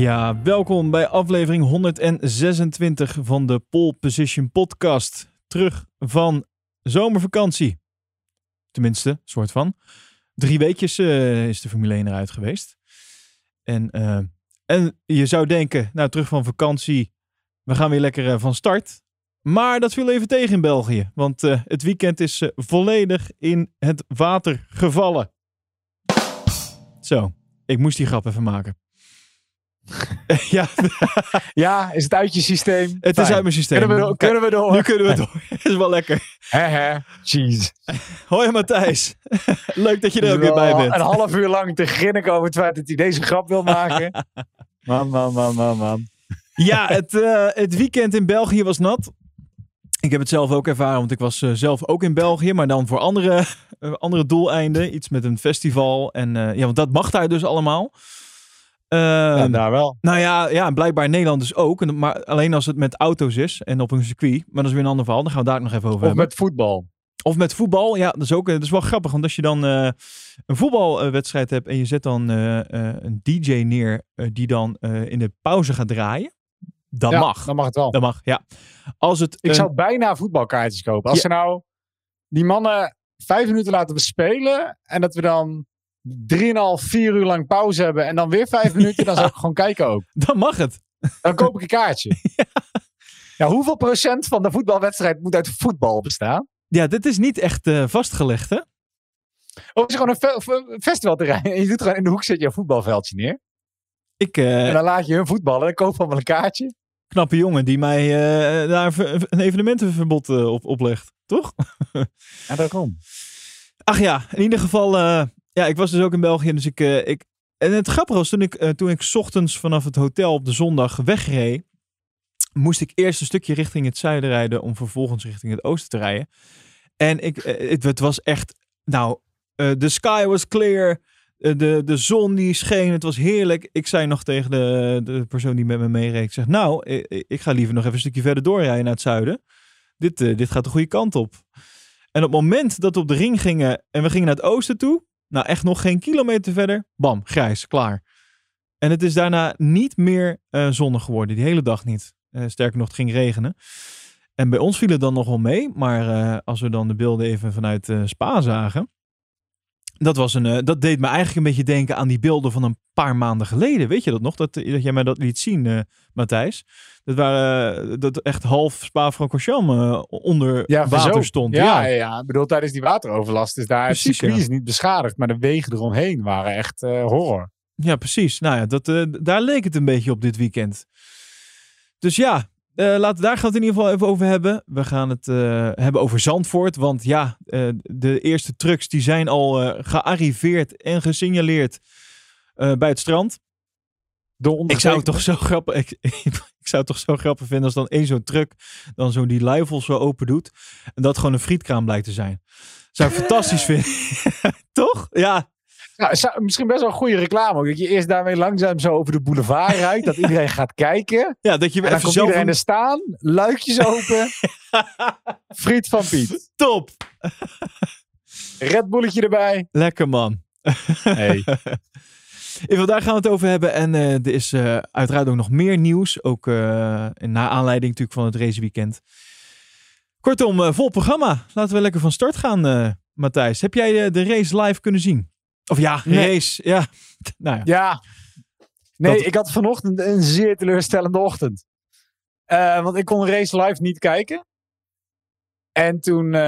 Ja, welkom bij aflevering 126 van de Pole Position Podcast. Terug van zomervakantie. Tenminste, soort van. Drie weekjes eh, is de Formule 1 eruit geweest. En, eh, en je zou denken, nou terug van vakantie, we gaan weer lekker eh, van start. Maar dat viel even tegen in België, want het weekend is volledig in het water gevallen. Zo, ik moest die grap even maken. ja, Ja, is het uit je systeem? het is uit mijn systeem. Kunnen we, door- kunnen we door? Nu kunnen we door. Is wel lekker. Hè. Jeez. Hoi Matthijs. Leuk dat je er ook weer bij bent. Een half uur lang te grinniken over het feit dat hij deze grap wil maken. Man, man, man, man, man. Ja, het, eh, het weekend in België was nat. Ik heb het zelf ook ervaren, want ik was eh, zelf ook in België, maar dan voor andere, eh, andere doeleinden. Iets met een festival. En ja, want dat mag daar dus allemaal. Ja, Ehm, daar wel. nou ja, ja, blijkbaar in Nederland dus ook. En, maar alleen als het met auto's is en op een circuit. Maar dat is weer een ander verhaal. Dan gaan we daar nog even over Of hebben. met voetbal. Of met voetbal. Ja, dat is ook dat is wel grappig. Want als je dan eh, een voetbalwedstrijd hebt en je zet dan eh, eh, een DJ neer eh, die dan eh, in de pauze gaat draaien. Ja, mag. Dan mag het wel. Dat mag, ja. Als het Ik zou bijna voetbalkaartjes kopen. Als Ja. ze nou die mannen vijf minuten laten spelen en dat we dan drieënhalf, vier uur lang pauze hebben en dan weer vijf minuten, dan zou ik gewoon kijken ook. dan mag het. Dan koop ik een kaartje. Ja, hoeveel procent van de voetbalwedstrijd moet uit voetbal bestaan? Ja, dit is niet echt eh, vastgelegd, hè? Of is het gewoon een fe- fe- festivalterrein en je doet gewoon in de hoek zet je een voetbalveldje neer. Ik, eh, En dan laat je hun voetballen en dan koop je allemaal een kaartje. knappe jongen die mij eh, daar een evenementenverbod op oplegt. Toch? Ja, daarom. Ach ja, in ieder geval. Ja, ik was dus ook in België. Dus ik, eh, ik, en het grappige was, toen ik, eh, toen ik ochtends vanaf het hotel op de zondag wegreed, moest ik eerst een stukje richting het zuiden rijden om vervolgens richting het oosten te rijden. En ik, eh, het, was echt, nou, de sky was clear. De, de zon die scheen, het was heerlijk. Ik zei nog tegen de, de persoon die met me meereed, zeg, nou, ik, ga liever nog even een stukje verder doorrijden naar het zuiden. Dit, dit gaat de goede kant op. En op het moment dat we op de ring gingen en we gingen naar het oosten toe, nou echt nog geen kilometer verder, bam, grijs, klaar. En het is daarna niet meer eh, zonnig geworden, die hele dag niet. Eh, sterker nog, het ging regenen. En bij ons viel het dan nog wel mee, maar eh, als we dan de beelden even vanuit Spa zagen, dat, was een, eh, dat deed me eigenlijk een beetje denken aan die beelden van een paar maanden geleden. Weet je dat nog? Dat, dat jij mij dat liet zien, eh, Matthijs. Dat waren eh, dat echt half Spa-Francorchamps eh, onder water stond. Ja, ja. ja. Ik bedoel, tijdens die wateroverlast is daar Precies, het circuit ja. is niet beschadigd, maar de wegen eromheen waren echt horror. Ja, precies. Nou ja, dat, daar leek het een beetje op dit weekend. Dus ja, eh, laten, daar gaan we het in ieder geval even over hebben. We gaan het eh, hebben over Zandvoort. Want ja, eh, de eerste trucks die zijn al gearriveerd en gesignaleerd bij het strand. De Ik zou het toch zo grappig, ik, ik zou het toch zo grappig vinden als dan één zo'n truck dan zo die luifel zo open doet. En dat gewoon een frietkraam blijkt te zijn. Zou ik fantastisch vinden. toch? Ja, Ja, zou- misschien best wel een goede reclame ook. Dat je eerst daarmee langzaam zo over de boulevard rijdt. dat iedereen gaat kijken. ja dat je En dan even komt zelf iedereen een- er staan. Luikjes open. Friet van Piet. top. Red Bulletje erbij. Lekker man. Hey. Geval, daar gaan we het over hebben. En eh, er is eh, uiteraard ook nog meer nieuws. Ook eh na aanleiding natuurlijk van het raceweekend. Kortom, vol programma. Laten we lekker van start gaan, Matthijs. Heb jij de race live kunnen zien? Of ja, Nee. race. Ja. nou ja. Ja. Nee, Dat- ik had vanochtend een zeer teleurstellende ochtend. Eh, want ik kon race live niet kijken. En toen, eh,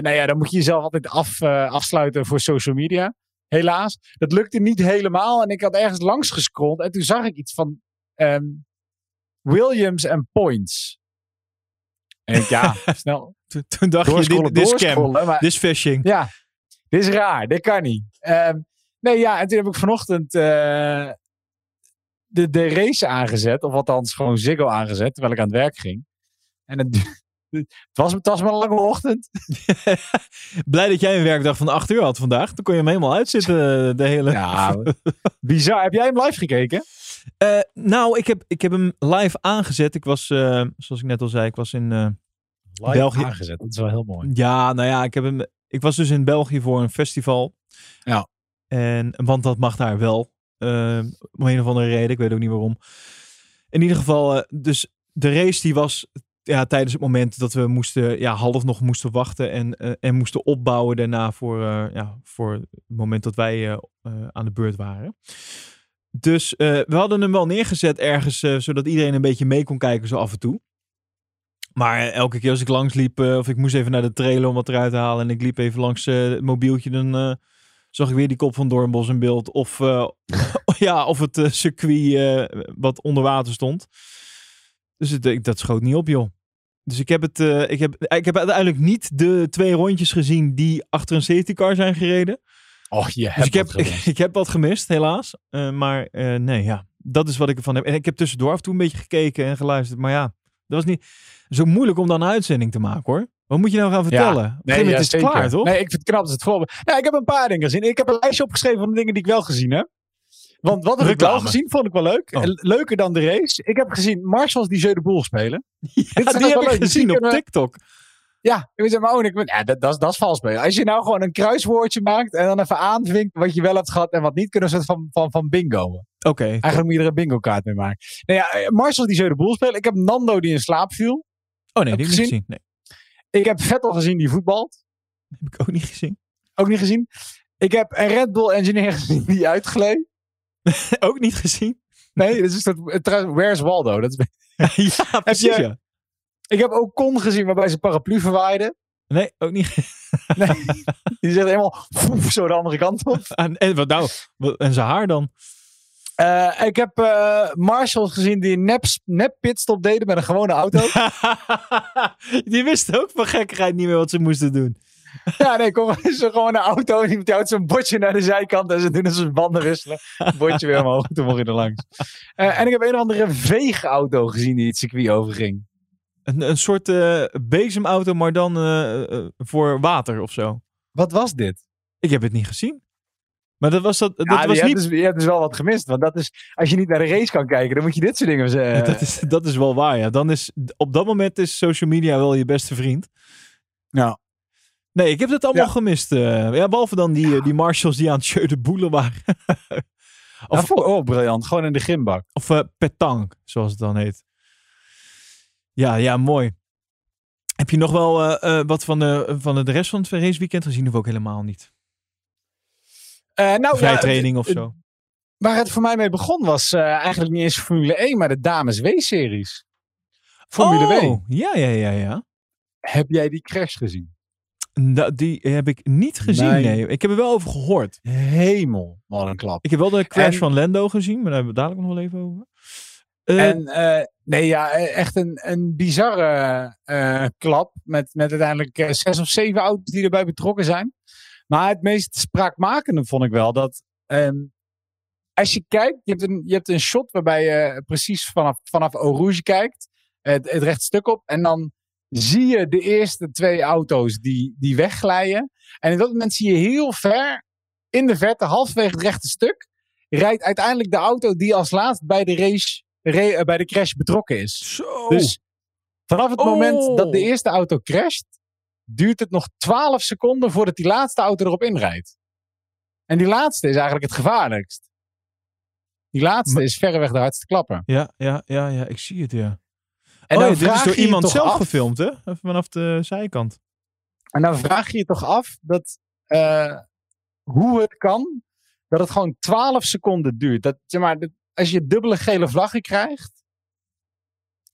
nou ja, dan moet je jezelf altijd af, eh, afsluiten voor social media. Helaas. Dat lukte niet helemaal. En ik had ergens langs gescrolld. En toen zag ik iets van ehm, Williams en Points. En ik, ja, snel Toen, toen dacht je, dit, is scam. Dit is phishing. ja, dit is raar. Dit kan niet. Ehm, nee, ja, en toen heb ik vanochtend eh, de, de race aangezet. Of althans gewoon Ziggo aangezet, terwijl ik aan het werk ging. En het, het, was, het was maar een lange ochtend. Blij dat jij een werkdag van 8 uur had vandaag. Dan kon je hem helemaal uitzitten eh, de hele... Ja, bizar. Heb jij hem live gekeken? Eh, nou, ik heb, ik heb hem live aangezet. Ik was, zoals ik net al zei, ik was in... Live België. aangezet. Dat is wel heel mooi. Ja, nou ja, ik, heb hem, ik was dus in België voor een festival. Ja. En, want dat mag daar wel. Eh, om een of andere reden. Ik weet ook niet waarom. In ieder geval, eh, dus de race die was ja, tijdens het moment dat we moesten, ja, half nog moesten wachten en, eh, en moesten opbouwen daarna voor, eh, ja, voor het moment dat wij aan de beurt waren. Dus we hadden hem wel neergezet ergens, zodat iedereen een beetje mee kon kijken zo af en toe. Maar elke keer als ik langs liep, eh, of ik moest even naar de trailer om wat eruit te halen en ik liep even langs eh, het mobieltje, dan eh, zag ik weer die kop van Doornbos in beeld. Of, ja, of het circuit wat onder water stond. Dus het, ik- dat schoot niet op, joh. Dus ik heb, het, ik, heb, ik heb uiteindelijk niet de twee rondjes gezien die achter een safety car zijn gereden. Och, je Dus hebt ik heb, wat gemist. ik, heb wat gemist, helaas. Maar nee, ja, dat is wat ik ervan heb. En ik heb tussendoor af en toe een beetje gekeken en geluisterd. Maar ja, dat was niet zo moeilijk om dan een uitzending te maken, hoor. Wat moet je nou gaan vertellen? Ja, is het zeker. klaar, toch? Nee, ik vind het knap dat het voorbeeld. Ja, ik heb een paar dingen gezien. Ik heb een lijstje opgeschreven van de dingen die ik wel gezien heb. Want wat heb ik wel gezien, vond ik wel leuk. Oh. Leuker dan de race. Ik heb gezien Marshalls die Jeu de Boel spelen. Ja, Dit is die heb ik leuk. gezien op kunnen- TikTok. Ja, ik maar, oh, ik, ben- ja, dat, dat, is- dat is vals. Als je nou gewoon een kruiswoordje maakt en dan even aanvinkt wat je wel hebt gehad en wat niet, kunnen we een soort van, van, van bingo. Oké. Eigenlijk moet je er een bingo kaart mee maken. Nou ja, eh, Marshalls die Jeu de Boel spelen. Ik heb Nando die in slaap viel. Oh nee, Heb die heb je ik niet gezien. Nee, Ik heb Vettel gezien die voetbalt. heb ik ook niet gezien. Ook niet gezien. Ik heb een Red Bull engineer gezien die uitgleed. ook niet gezien. Nee, dat is dat, trouwens, Where's Waldo? Dat is, ja, precies, je- ja. Ik heb ook Con gezien waarbij ze paraplu verwaaide. Nee, ook niet. Nee, die zegt helemaal zo de andere kant op. En, en wat nou? En zijn haar dan? Eh, ik heb eh Marshalls gezien die een nep, nep pitstop deden met een gewone auto. die wisten ook van gekkigheid niet meer wat ze moesten doen. ja, nee, kom, is gewoon een auto. Die houdt zo'n bordje naar de zijkant en ze doen dus banden wisselen. Bordje weer omhoog, toen mocht je er langs. Eh, en ik heb een of andere veegauto gezien die het circuit overging. Een, een soort eh, bezemauto, maar dan eh, eh, voor water of zo. Wat was dit? Ik heb het niet gezien. Maar dat was, dat, dat Ja, was je, niet... hebt dus, je hebt dus wel wat gemist. Want dat is, als je niet naar de race kan kijken, dan moet je dit soort dingen zeggen. dat, is, dat is wel waar, ja. Dan is, op dat moment is social media wel je beste vriend. Ja. Nee, ik heb dat allemaal Ja. gemist. eh. ja, behalve dan die, eh, die marshals die aan het jeu de boelen waren. Of, of oh, briljant. Gewoon in de gymbak. of eh, petang, zoals het dan heet. Ja, ja, mooi. Heb je nog wel eh, eh, wat van de, van de rest van het raceweekend gezien? Of ook helemaal niet? Eh, nou, Vrij ja, training of zo? Waar het voor mij mee begon was eigenlijk niet eens Formule 1, maar de Dames W-series. Formule W. oh, ja, ja, ja, ja. Heb jij die crash gezien? Da- die heb ik niet gezien, nee. Nee. Ik heb er wel over gehoord. Hemel, wat een klap. Ik heb wel de crash En- van Lando gezien, maar daar hebben we dadelijk nog wel even over. Eh, En eh, nee, ja, eh, echt een, een bizarre eh, klap. Met, met uiteindelijk zes of zeven auto's die erbij betrokken zijn. Maar het meest spraakmakende vond ik wel dat. ehm, als je kijkt, je hebt een, je hebt een shot waarbij je precies vanaf, vanaf Eau Rouge kijkt. Het, het rechtstuk op. En dan zie je de eerste twee auto's die, die wegglijden. En in dat moment zie je heel ver in de verte, halverwege het rechte stuk. Rijdt uiteindelijk de auto die als laatst bij de race bij de crash betrokken is. zo. Dus vanaf het Oh. moment dat de eerste auto crasht, duurt het nog 12 seconden voordat die laatste auto erop inrijdt. En die laatste is eigenlijk het gevaarlijkst. Die laatste Maar- is verreweg de hardste klapper. Ja, ja, ja, ja, ik zie het, ja. En oh, ja, dit is door iemand zelf af- gefilmd, hè? Even vanaf de zijkant. En dan vraag je je toch af dat, eh, hoe het kan dat het gewoon 12 seconden duurt. Dat, zeg maar, dat- als je dubbele gele vlaggen krijgt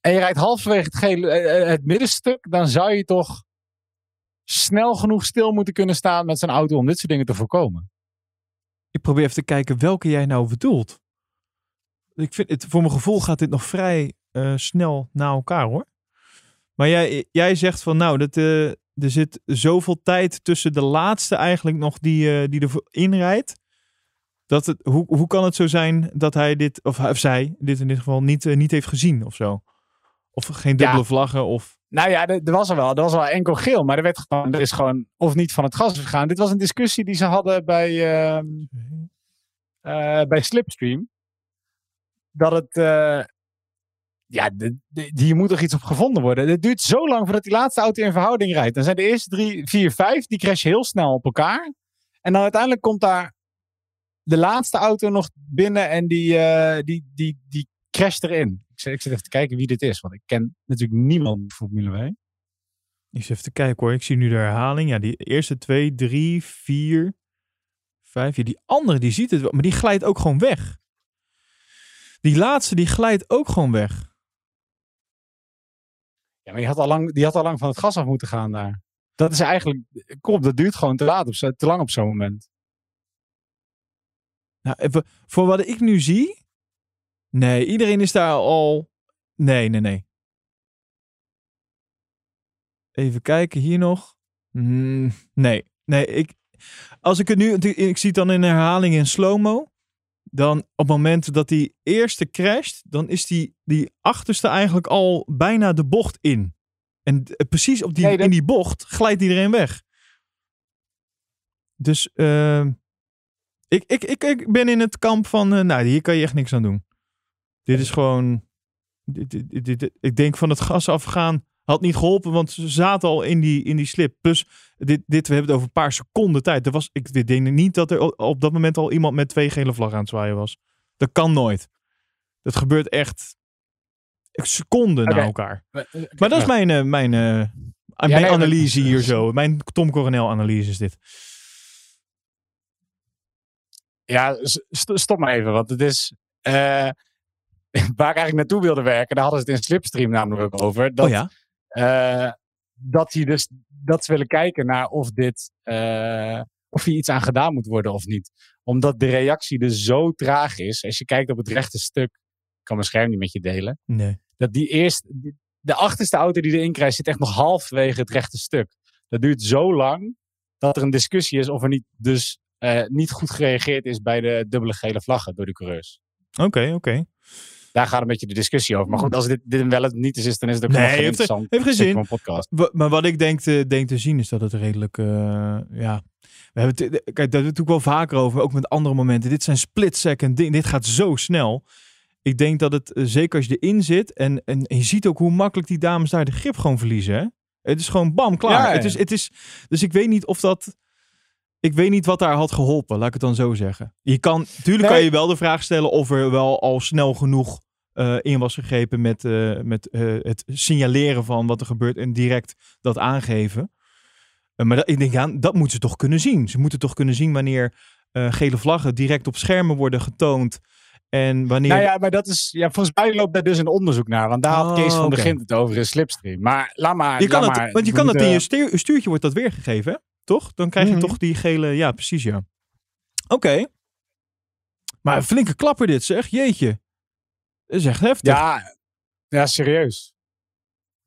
en je rijdt halverwege het, gele, eh, eh, het middenstuk, dan zou je toch snel genoeg stil moeten kunnen staan met zijn auto om dit soort dingen te voorkomen. Ik probeer even te kijken welke jij nou bedoelt. Ik vind het, voor mijn gevoel gaat dit nog vrij eh, snel na elkaar, hoor. Maar jij, jij zegt van, nou, dat, eh, er zit zoveel tijd tussen de laatste eigenlijk nog die, eh die er inrijdt. Dat het, hoe, hoe kan het zo zijn dat hij dit, of, of zij, dit in dit geval, niet, eh, niet heeft gezien of zo? Of geen dubbele Ja. vlaggen, of... Nou ja, er, er was er wel. Er was wel enkel geel, maar er werd gewoon, er is gewoon of niet van het gas gegaan. Dit was een discussie die ze hadden bij, ehm, eh, bij Slipstream. Dat het. eh, ja, de, de- hier moet toch iets op gevonden worden. Het duurt zo lang voordat die laatste auto in verhouding rijdt. Dan zijn de eerste drie, vier, vijf, die crashen heel snel op elkaar. En dan uiteindelijk komt daar de laatste auto nog binnen en die, eh, die, die, die crasht erin. Ik zit, ik zit even te kijken wie dit is, want ik ken natuurlijk niemand Formule 1. Ik zit even te kijken hoor. Ik zie nu de herhaling. Ja, die eerste twee, drie, vier, vijf. Ja, die andere, die ziet het wel. Maar die glijdt ook gewoon weg. Die laatste, die glijdt ook gewoon weg. Ja, maar die had, al lang, die had al lang van het gas af moeten gaan daar. Dat is eigenlijk, kom, dat duurt gewoon te laat op zo, te lang op zo'n moment. Nou, even, voor wat ik nu zie. Nee, iedereen is daar al. Nee, nee, nee. Even kijken hier nog. Hmm, nee, nee. Ik, als ik het nu. Ik zie het dan in herhaling in slow-mo. Dan op het moment dat die eerste crasht. Dan is die, die achterste eigenlijk al bijna de bocht in. En eh, precies op die, Nee, dat- in die bocht glijdt iedereen weg. Dus. ehm, ik, ik, ik, ik ben in het kamp van. eh, nou, hier kan je echt niks aan doen. Dit is gewoon. Dit, dit, dit- dit- ik denk van het gas afgaan had niet geholpen, want ze zaten al in die, in die slip. Plus, dit, dit, we hebben het over een paar seconden tijd. Er was, ik denk niet dat er op dat moment al iemand met twee gele vlaggen aan het zwaaien was. Dat kan nooit. Dat gebeurt echt seconden na Oké. elkaar. Maar dat is mijn, eh, mijn, eh, mijn nee, maar- analyse hier zo. Mijn Tom Coronel analyse is dit. Ja, stop maar even, want het is... eh, waar ik eigenlijk naartoe wilde werken, daar hadden ze het in Slipstream namelijk ook over. Dat, oh ja? eh, dat, dus, dat ze willen kijken naar of dit... eh, of hier iets aan gedaan moet worden of niet. Omdat de reactie dus zo traag is. Als je kijkt op het rechte stuk, ik kan mijn scherm niet met je delen. Nee. dat die eerst, de achterste auto die erin krijgt, zit echt nog halfwege het rechte stuk. Dat duurt zo lang dat er een discussie is of er niet, dus eh, niet goed gereageerd is bij de dubbele gele vlaggen door de coureurs. Oké, oké. Daar gaat een beetje de discussie over. Maar goed, als dit, dit wel het niet is, dan is het ook Nee, nog geen heeft- interessant heeft geen zin. podcast. Maar wat ik denk te, denk te zien is dat het redelijk. eh, ja. We hebben het, kijk, daar hebben we het natuurlijk wel vaker over. Ook met andere momenten. Dit zijn split second dingen. Dit gaat zo snel. Ik denk dat het, eh, zeker als je erin zit. En, en, en je ziet ook hoe makkelijk die dames daar de grip gewoon verliezen. Hè? Het is gewoon bam, klaar. Ja, ja. Het is, het is, dus ik weet niet of dat. Ik weet niet wat daar had geholpen, laat ik het dan zo zeggen. Je kan, tuurlijk kan je wel de vraag stellen of er wel al snel genoeg eh, in was gegrepen met, eh, met eh, het signaleren van wat er gebeurt en direct dat aangeven. Maar dat, ik denk, ja, dat moeten ze toch kunnen zien. Ze moeten toch kunnen zien wanneer gele vlaggen direct op schermen worden getoond. En wanneer. Nou ja, maar dat is, ja, volgens mij loopt daar dus een onderzoek naar. Want daar had Oh, Kees van. Begint het over in Slipstream. Maar laat maar. je kan laat het, maar. want je kan dat in je stuurtje wordt dat weergegeven, hè? Toch? Dan krijg je Mhm. toch die gele. Ja, precies, ja. Oké. Maar een flinke klapper dit, zeg. Jeetje. Dat is echt heftig. Ja, ja, serieus.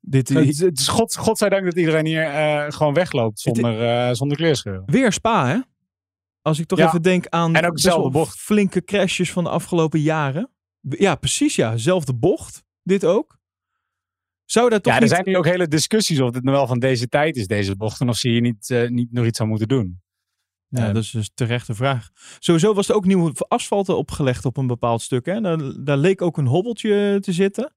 Dit, Het, het is God, godzijdank dat iedereen hier eh, gewoon wegloopt zonder, eh zonder kleerscheuren. Weer Spa, hè? Als ik toch Ja. even denk aan En ook dezelfde bocht. flinke crashes van de afgelopen jaren. Ja, precies, ja. Zelfde bocht. Dit ook. Zou dat toch Ja, er niet... zijn nu ook hele discussies of dit nou wel van deze tijd is, deze bocht. En of ze hier niet, eh, niet nog iets aan moeten doen. Ja, Eh, dat is dus terecht de vraag. Sowieso was er ook nieuw asfalt opgelegd op een bepaald stuk. Hè? Daar, daar leek ook een hobbeltje te zitten.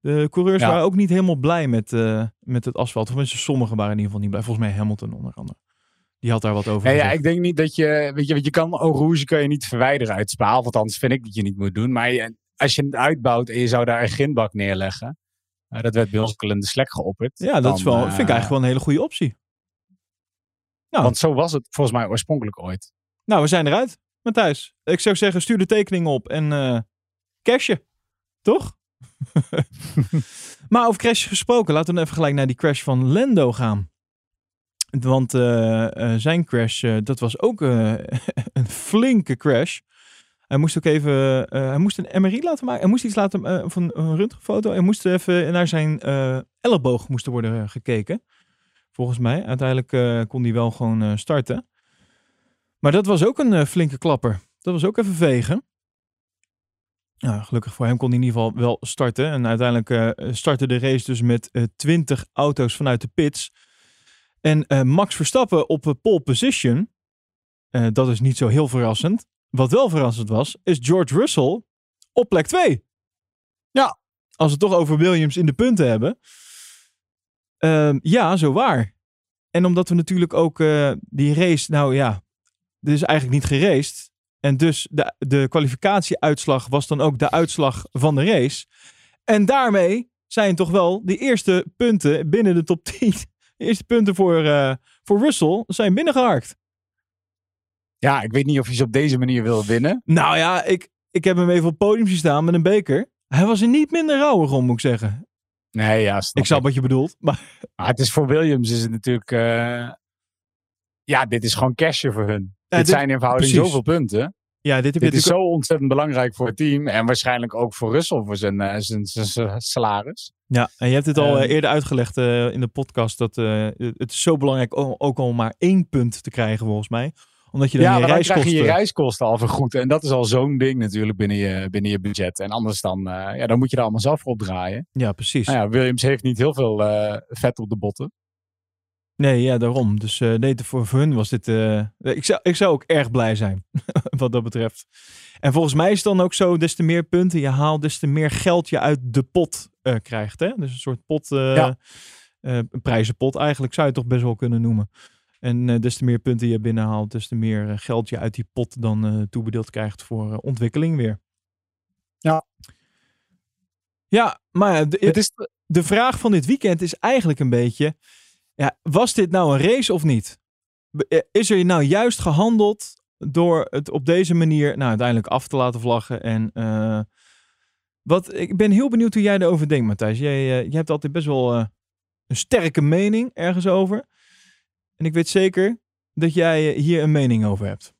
De coureurs Ja. waren ook niet helemaal blij met, eh, met het asfalt. Of sommigen waren in ieder geval niet blij. Volgens mij Hamilton onder andere. Die had daar wat over ja, gezegd. ik denk niet dat je, weet je, want je kan Eau Rouge kan je niet verwijderen uit Spa. Of althans vind ik dat je niet moet doen. Maar je- als je het uitbouwt en je zou daar een grindbak neerleggen. Eh, dat werd bij ons ook al in de geopperd. Ja, dat is wel, eh, vind ik eigenlijk wel een hele goede optie. Ja. Want zo was het volgens mij oorspronkelijk ooit. Nou, we zijn eruit, Matthijs. Ik zou zeggen, stuur de tekening op en eh cashen. Toch? maar over crash gesproken, laten we dan even gelijk naar die crash van Lando gaan. Want eh, eh, zijn crash, eh, dat was ook eh, een flinke crash. Hij moest ook even, eh, hij moest een MRI laten maken. Hij moest iets laten, eh, of een, röntgenfoto. Hij moest even naar zijn eh, elleboog moest worden gekeken. Volgens mij. Uiteindelijk kon hij wel gewoon starten. Maar dat was ook een flinke klapper. Dat was ook even vegen. Nou, gelukkig voor hem kon hij in ieder geval wel starten. En uiteindelijk startte de race dus met eh 20 auto's vanuit de pits. En Max Verstappen op pole position. Dat is niet zo heel verrassend. Wat wel verrassend was, is George Russell op plek 2. Ja, als we het toch over Williams in de punten hebben. Ehm, ja, zo waar. En omdat we natuurlijk ook eh, die race, nou ja, er is eigenlijk niet geraced. En dus de, de kwalificatieuitslag was dan ook de uitslag van de race. En daarmee zijn toch wel die eerste punten binnen de top 10. De eerste punten voor, uh, voor Russell zijn binnengeharkt. Ja, ik weet niet of je ze op deze manier wil winnen. Nou ja, ik, ik heb hem even op het podium zien staan met een beker. Hij was er niet minder rouwig om, moet ik zeggen. Nee, ja, ik snap wat je bedoelt. Maar... maar het is voor Williams is het natuurlijk... Uh... Ja, dit is gewoon cashje voor hun. Ja, dit, zijn in verhouding zoveel punten. Ja, dit, dit is zo ontzettend belangrijk voor het team. En waarschijnlijk ook voor Russell voor zijn, uh, zijn, zijn, salaris. Ja, en je hebt het al uh, eerder uitgelegd uh, in de podcast. Dat het is zo belangrijk om ook al maar één punt te krijgen volgens mij omdat je dan ja, je reiskosten... krijg je je reiskosten al vergoed. En dat is al zo'n ding natuurlijk binnen je, binnen je budget. En anders dan, uh, ja, dan moet je er allemaal zelf voor opdraaien. Ja, precies. Nou ja, Williams heeft niet heel veel uh, vet op de botten. Nee, ja, daarom. Dus uh, nee, voor, voor hun was dit... ik, zou, ik zou ook erg blij zijn, wat dat betreft. En volgens mij is het dan ook zo, des te meer punten je haalt, des te meer geld je uit de pot krijgt. Hè? Dus een soort pot, ja. een prijzenpot eigenlijk, zou je het toch best wel kunnen noemen. En uh, des te meer punten je binnenhaalt, des te meer uh, geld je uit die pot dan uh, toebedeeld krijgt voor ontwikkeling weer. Ja. Ja, maar de, is... de vraag van dit weekend is eigenlijk een beetje: ja, was dit nou een race of niet? Is er nou juist gehandeld door het op deze manier nou, uiteindelijk af te laten vlaggen? En wat, ik ben heel benieuwd hoe jij erover denkt, Matthijs. Jij, jij hebt altijd best wel een sterke mening ergens over. En ik weet zeker dat jij eh, hier een mening over hebt.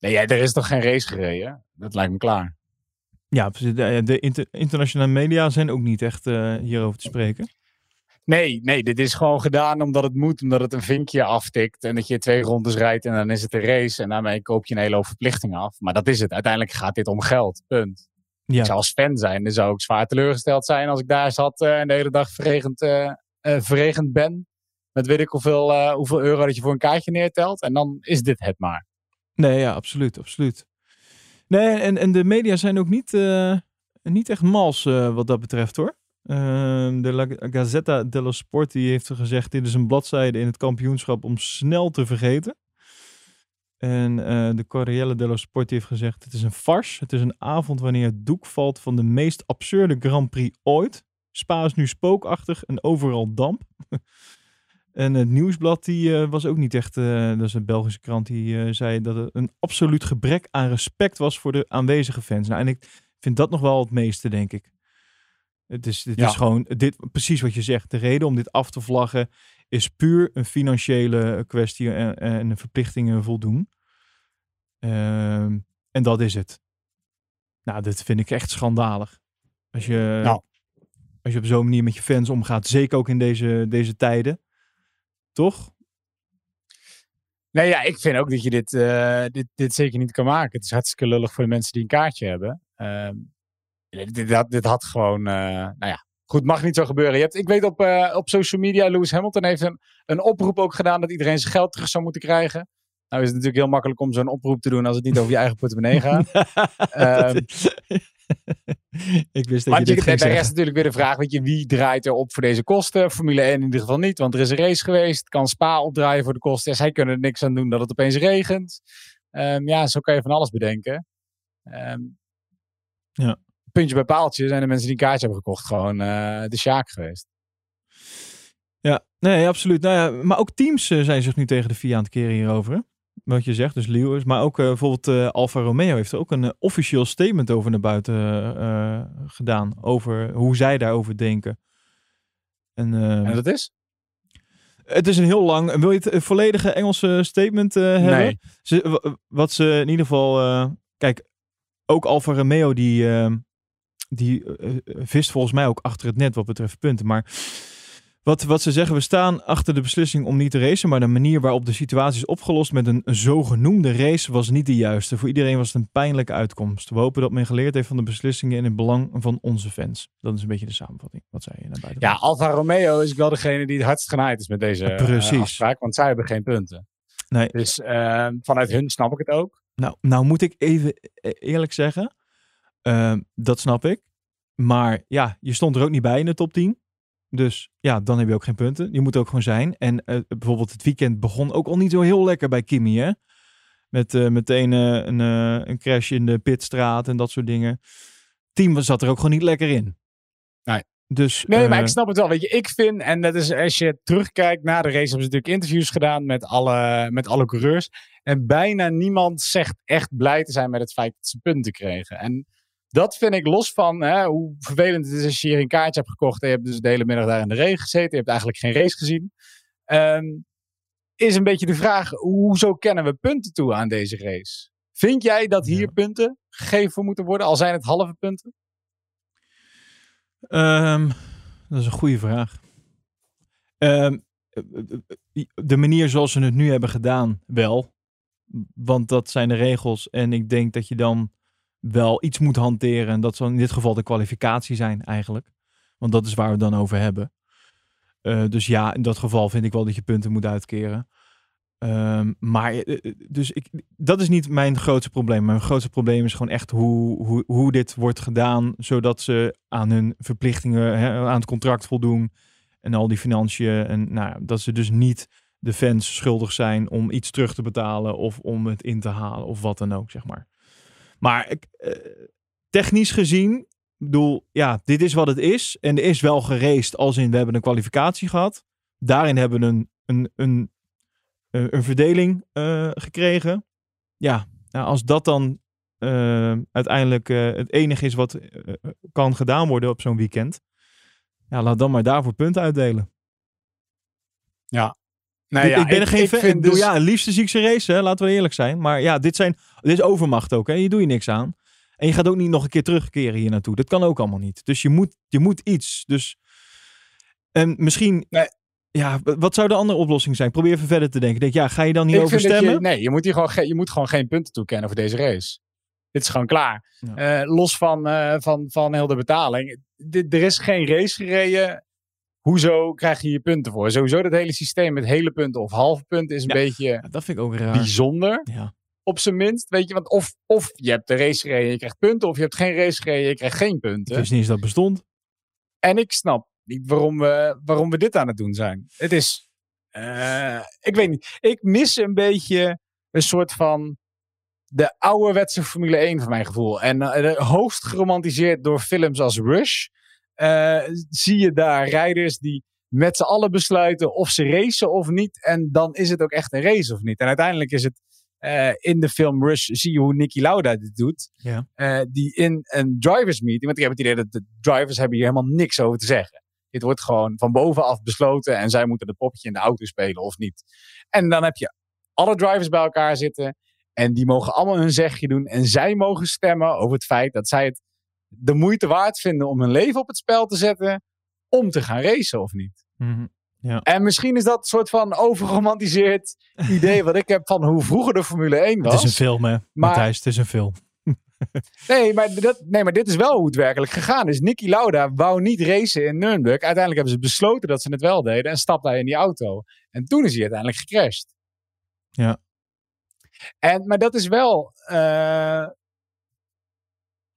Nee, ja, er is toch geen race gereden? Dat lijkt me klaar. Ja, de, de inter, internationale media zijn ook niet echt uh, hierover te spreken. Nee, nee, dit is gewoon gedaan omdat het moet, omdat het een vinkje aftikt. En dat je twee rondes rijdt en dan is het een race. En daarmee koop je een hele hoop verplichtingen af. Maar dat is het. Uiteindelijk gaat dit om geld. Punt. Ja. Ik zou als fan zijn, dan zou ik zwaar teleurgesteld zijn als ik daar zat uh, en de hele dag verregend, uh, verregend ben met weet ik hoeveel, uh, hoeveel euro dat je voor een kaartje neertelt. En dan is dit het maar. Nee, ja, absoluut, absoluut. Nee, en, en de media zijn ook niet, uh, niet echt mals uh, wat dat betreft hoor. Ehm, de La Gazzetta dello Sport die heeft gezegd: dit is een bladzijde in het kampioenschap om snel te vergeten. En de Corriere dello Sport heeft gezegd: het is een farce. Het is een avond wanneer het doek valt van de meest absurde Grand Prix ooit. Spa is nu spookachtig en overal damp. En het nieuwsblad die uh, was ook niet echt, uh, dat is een Belgische krant, die uh, zei dat het een absoluut gebrek aan respect was voor de aanwezige fans. Nou, en ik vind dat nog wel het meeste, denk ik. Het is, dit ja. is gewoon, dit, precies wat je zegt, de reden om dit af te vlaggen is puur een financiële kwestie en, en verplichtingen voldoen. Ehm, en dat is het. Nou, dit vind ik echt schandalig. Als je, nou. als je op zo'n manier met je fans omgaat, zeker ook in deze, deze tijden. Toch? Nee, ja, ik vind ook dat je dit, uh, dit, dit zeker niet kan maken. Het is hartstikke lullig voor de mensen die een kaartje hebben. Uh, dit, dit, dit, had gewoon, uh, nou ja, goed, mag niet zo gebeuren. Je hebt, ik weet op, uh, op social media, Lewis Hamilton heeft een, een oproep ook gedaan dat iedereen zijn geld terug zou moeten krijgen. Nou is het natuurlijk heel makkelijk om zo'n oproep te doen als het niet over je eigen portemonnee gaat. um, ik wist dat maar je dit ging is natuurlijk weer de vraag, weet je, wie draait er op voor deze kosten? Formule 1 in ieder geval niet, want er is een race geweest. Kan Spa opdraaien voor de kosten? Zij kunnen er niks aan doen dat het opeens regent. Um, ja, zo kan je van alles bedenken. Um, ja. Puntje bij paaltje zijn de mensen die een kaartje hebben gekocht gewoon uh, de sjaak geweest. Ja, nee, absoluut. Nou ja, maar ook teams uh, zijn zich nu tegen de VIA aan het keren hierover. Wat je zegt, dus Lewis. Maar ook uh, bijvoorbeeld uh, Alfa Romeo heeft er ook een uh, officieel statement over naar buiten gedaan. Over hoe zij daarover denken. En, en dat is? Het is een heel lang. Wil je het volledige Engelse statement hebben? Nee. Ze, wat ze in ieder geval. kijk, ook Alfa Romeo die, die vist volgens mij ook achter het net wat betreft punten. Maar wat, wat ze zeggen, we staan achter de beslissing om niet te racen, maar de manier waarop de situatie is opgelost met een, zogenoemde race was niet de juiste. Voor iedereen was het een pijnlijke uitkomst. We hopen dat men geleerd heeft van de beslissingen in het belang van onze fans. Dat is een beetje de samenvatting. Wat zei je naar buiten? Ja, Alfa Romeo is wel degene die het hardst genaaid is met deze Precies. afspraak, want zij hebben geen punten. Nee. Dus uh, vanuit hun snap ik het ook. Nou, nou moet ik even e-, eerlijk zeggen, uh, dat snap ik. Maar ja, je stond er ook niet bij in de top 10. Dus ja, dan heb je ook geen punten. Je moet ook gewoon zijn. En uh, bijvoorbeeld het weekend begon ook al niet zo heel lekker bij Kimi, hè? Met eh, meteen eh, een, eh, een crash in de pitstraat en dat soort dingen. Team zat er ook gewoon niet lekker in. Nee. Dus, Nee, maar eh, ik snap het wel. Weet je, ik vind, en dat is als je terugkijkt na de race, hebben ze natuurlijk interviews gedaan met alle, met alle coureurs. En bijna niemand zegt echt blij te zijn met het feit dat ze punten kregen. En dat vind ik los van hè, hoe vervelend het is als je hier een kaartje hebt gekocht. En je hebt dus de hele middag daar in de regen gezeten. Je hebt eigenlijk geen race gezien. Ehm, is een beetje de vraag, hoezo kennen we punten toe aan deze race? Vind jij dat hier Ja. punten gegeven moeten worden, al zijn het halve punten? Ehm, dat is een goede vraag. Ehm, de manier zoals ze het nu hebben gedaan, wel. Want dat zijn de regels. En ik denk dat je dan wel iets moet hanteren. En dat zal in dit geval de kwalificatie zijn, eigenlijk. Want dat is waar we het dan over hebben. Eh, dus ja, in dat geval vind ik wel dat je punten moet uitkeren. Ehm, maar eh, eh, dus ik, dat is niet mijn grootste probleem. Mijn grootste probleem is gewoon echt hoe, hoe, hoe dit wordt gedaan, zodat ze aan hun verplichtingen, hè, aan het contract voldoen en al die financiën. En nou, dat ze dus niet de fans schuldig zijn om iets terug te betalen of om het in te halen of wat dan ook, zeg maar. Maar eh, technisch gezien, bedoel, ja, dit is wat het is. En er is wel geraced als in we hebben een kwalificatie gehad. Daarin hebben we een, een, een, een, een verdeling eh, gekregen. Ja, nou, als dat dan eh, uiteindelijk eh, het enige is wat eh, kan gedaan worden op zo'n weekend. Ja, laat dan maar daarvoor punten uitdelen. Nou ik, ik ben er geen fan. bedoel, dus- ja, het liefste zie ik ze racen, hè, laten we eerlijk zijn. Maar ja, dit, zijn, dit is overmacht ook. Hè. Hier doe je niks aan. En je gaat ook niet nog een keer terugkeren hier naartoe. Dat kan ook allemaal niet. Dus je moet, je moet iets. Dus en misschien, Nee. ja, wat zou de andere oplossing zijn? Probeer even verder te denken. Denk, ja, ga je dan hierover stemmen? Je, nee, je moet, hier gewoon, ge- je moet gewoon geen punten toekennen voor deze race. Dit is gewoon klaar. Ja. Eh, los van, eh, van, van heel de betaling. Dit- er is geen race gereden. Hoezo krijg je hier punten voor? Sowieso dat hele systeem met hele punten of halve punten is een Ja. beetje dat vind ik ook raar. bijzonder. Ja. Op zijn minst. Weet je, want of, of je hebt de race gereden, je krijgt punten. Of je hebt geen race gereden, je krijgt geen punten. wist niet eens dat bestond. En ik snap niet waarom we, waarom we dit aan het doen zijn. Het is. eh, ik weet niet. Ik mis een beetje een soort van. De ouderwetse Formule 1 van mijn gevoel. En eh, hoogst geromantiseerd door films als Rush. Eh, zie je daar rijders die met z'n allen besluiten of ze racen of niet. En dan is het ook echt een race of niet. En uiteindelijk is het. eh, in de film Rush zie je hoe Nicky Lauda dit doet. Ja. Eh, die in een drivers meeting. Want ik heb het idee dat de drivers hebben hier helemaal niks over te zeggen. Dit wordt gewoon van bovenaf besloten. En zij moeten het poppetje in de auto spelen of niet. En dan heb je alle drivers bij elkaar zitten. En die mogen allemaal hun zegje doen. En zij mogen stemmen over het feit dat zij het de moeite waard vinden om hun leven op het spel te zetten. Om te gaan racen of niet. Mhm. En misschien is dat een soort van overgeromantiseerd idee wat ik heb van hoe vroeger de Formule 1 was. Het is een film, hè, Matthijs. Het is een film. Nee maar, dat, nee, maar dit is wel hoe het werkelijk gegaan is. Nicky Lauda wou niet racen in Nürnberg. Uiteindelijk hebben ze besloten dat ze het wel deden. En stapte hij in die auto. En toen is hij uiteindelijk gecrashed. Ja. En, maar dat is wel... eh,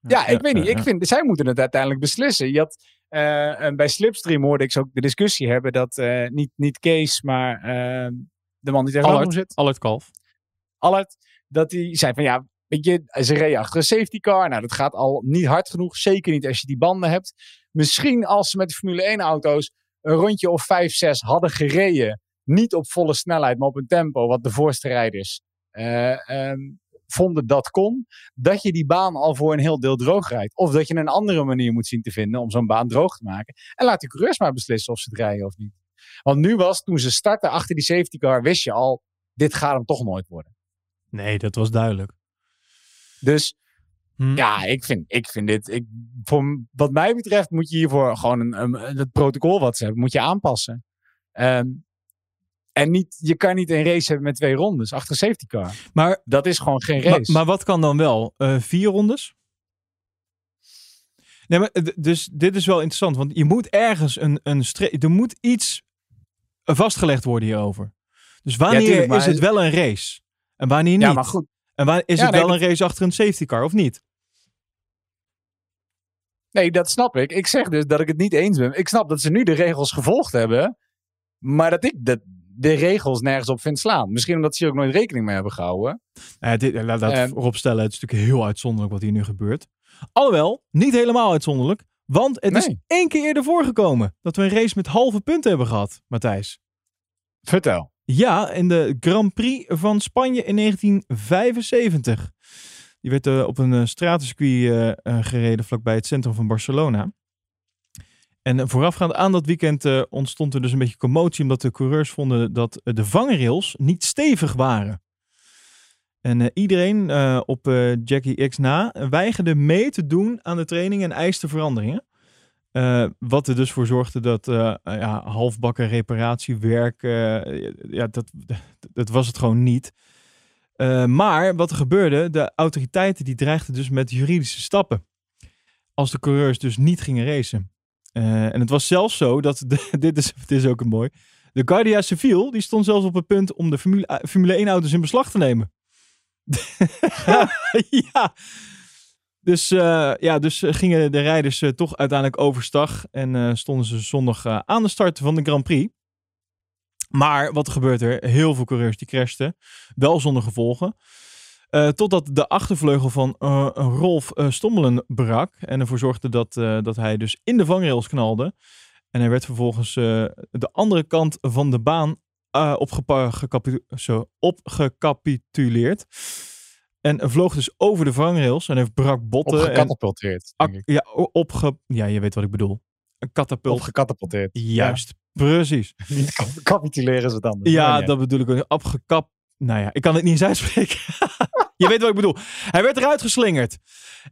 ja, ik weet niet. Ik vind, zij moeten het uiteindelijk beslissen. Je had, eh, en bij Slipstream hoorde ik ze ook de discussie hebben dat eh, niet, niet Kees, maar eh, de man die tegenover hem zit, Allard Kalf. Allard, dat hij zei van ja, weet je, ze reden achter een safety car. Nou, dat gaat al niet hard genoeg. Zeker niet als je die banden hebt. Misschien als ze met de Formule 1 auto's een rondje of 5, 6 hadden gereden. Niet op volle snelheid, maar op een tempo wat de voorste rijders eh, ehm, vonden dat kon. Dat je die baan al voor een heel deel droog rijdt. Of dat je een andere manier moet zien te vinden om zo'n baan droog te maken. En laat die coureurs maar beslissen of ze het rijden of niet. Want nu was, toen ze startten achter die safety car, wist je al, dit gaat hem toch nooit worden. Nee, dat was duidelijk. Dus Hm. ja, ik vind, ik vind dit. Ik, voor, wat mij betreft moet je hiervoor gewoon een, een, het protocol wat ze hebben, moet je aanpassen. Ehm, en niet, je kan niet een race hebben met twee rondes achter een safety car. Maar, Dat is gewoon geen race. maar wat kan dan wel? Eh, vier rondes? Nee, maar eh, dus dit is wel interessant, want je moet ergens een, een stre- er moet iets vastgelegd worden hierover. Dus wanneer tuurlijk, is het wel een race? En wanneer niet? ja, maar goed. En waar, is Ja, het nee, wel een race achter een safety car of niet? Nee, dat snap ik. Ik zeg dus dat ik het niet eens ben. Ik snap dat ze nu de regels gevolgd hebben. Maar dat ik dat de regels nergens op vindt slaan. Misschien omdat ze hier ook nooit rekening mee hebben gehouden. Ja, dit, laat dat vooropstellen. Het is natuurlijk heel uitzonderlijk wat hier nu gebeurt. Alhoewel, niet helemaal uitzonderlijk. Want het is één keer eerder voorgekomen dat we een race met halve punten hebben gehad, Matthijs. Vertel. Ja, in de Grand Prix van Spanje in 1975. Die werd eh, op een eh, stratencircuit eh, eh, gereden vlakbij het centrum van Barcelona. En voorafgaand aan dat weekend eh, ontstond er dus een beetje commotie omdat de coureurs vonden dat eh, de vangrails niet stevig waren. En eh, iedereen op Jackie X na weigerde mee te doen aan de training en eiste veranderingen. Wat er dus voor zorgde dat ja, halfbakken reparatiewerk, ja, dat, dat was het gewoon niet. Maar wat er gebeurde, de autoriteiten die dreigden dus met juridische stappen. Als de coureurs dus niet gingen racen. Eh, en het was zelfs zo dat, de, dit, is, dit is ook een mooi, de Guardia Civil die stond zelfs op het punt om de Formule, eh, Formule 1 auto's in beslag te nemen. ja. Dus, eh, ja, dus eh, gingen de rijders eh, toch uiteindelijk overstag en eh, stonden ze zondag eh, aan de start van de Grand Prix. Maar wat gebeurt er? Heel veel coureurs die crashten, wel zonder gevolgen. Eh, totdat de achtervleugel van eh, Rolf eh, Stommelen brak en ervoor zorgde dat, dat hij dus in de vangrails knalde. En hij werd vervolgens de andere kant van de baan zo, opgecapituleerd. En vloog dus over de vangrails en heeft brak botten. ik. ja, opge, ja, je weet wat ik bedoel. Een katapult. Opgekatapulteerd. Juist, precies. Niet cap- capituleren is wat anders. Ja, dat bedoel ik ook. Opgekap. Nou ja, ik kan het niet eens uitspreken. je weet wat ik bedoel. Hij werd eruit geslingerd.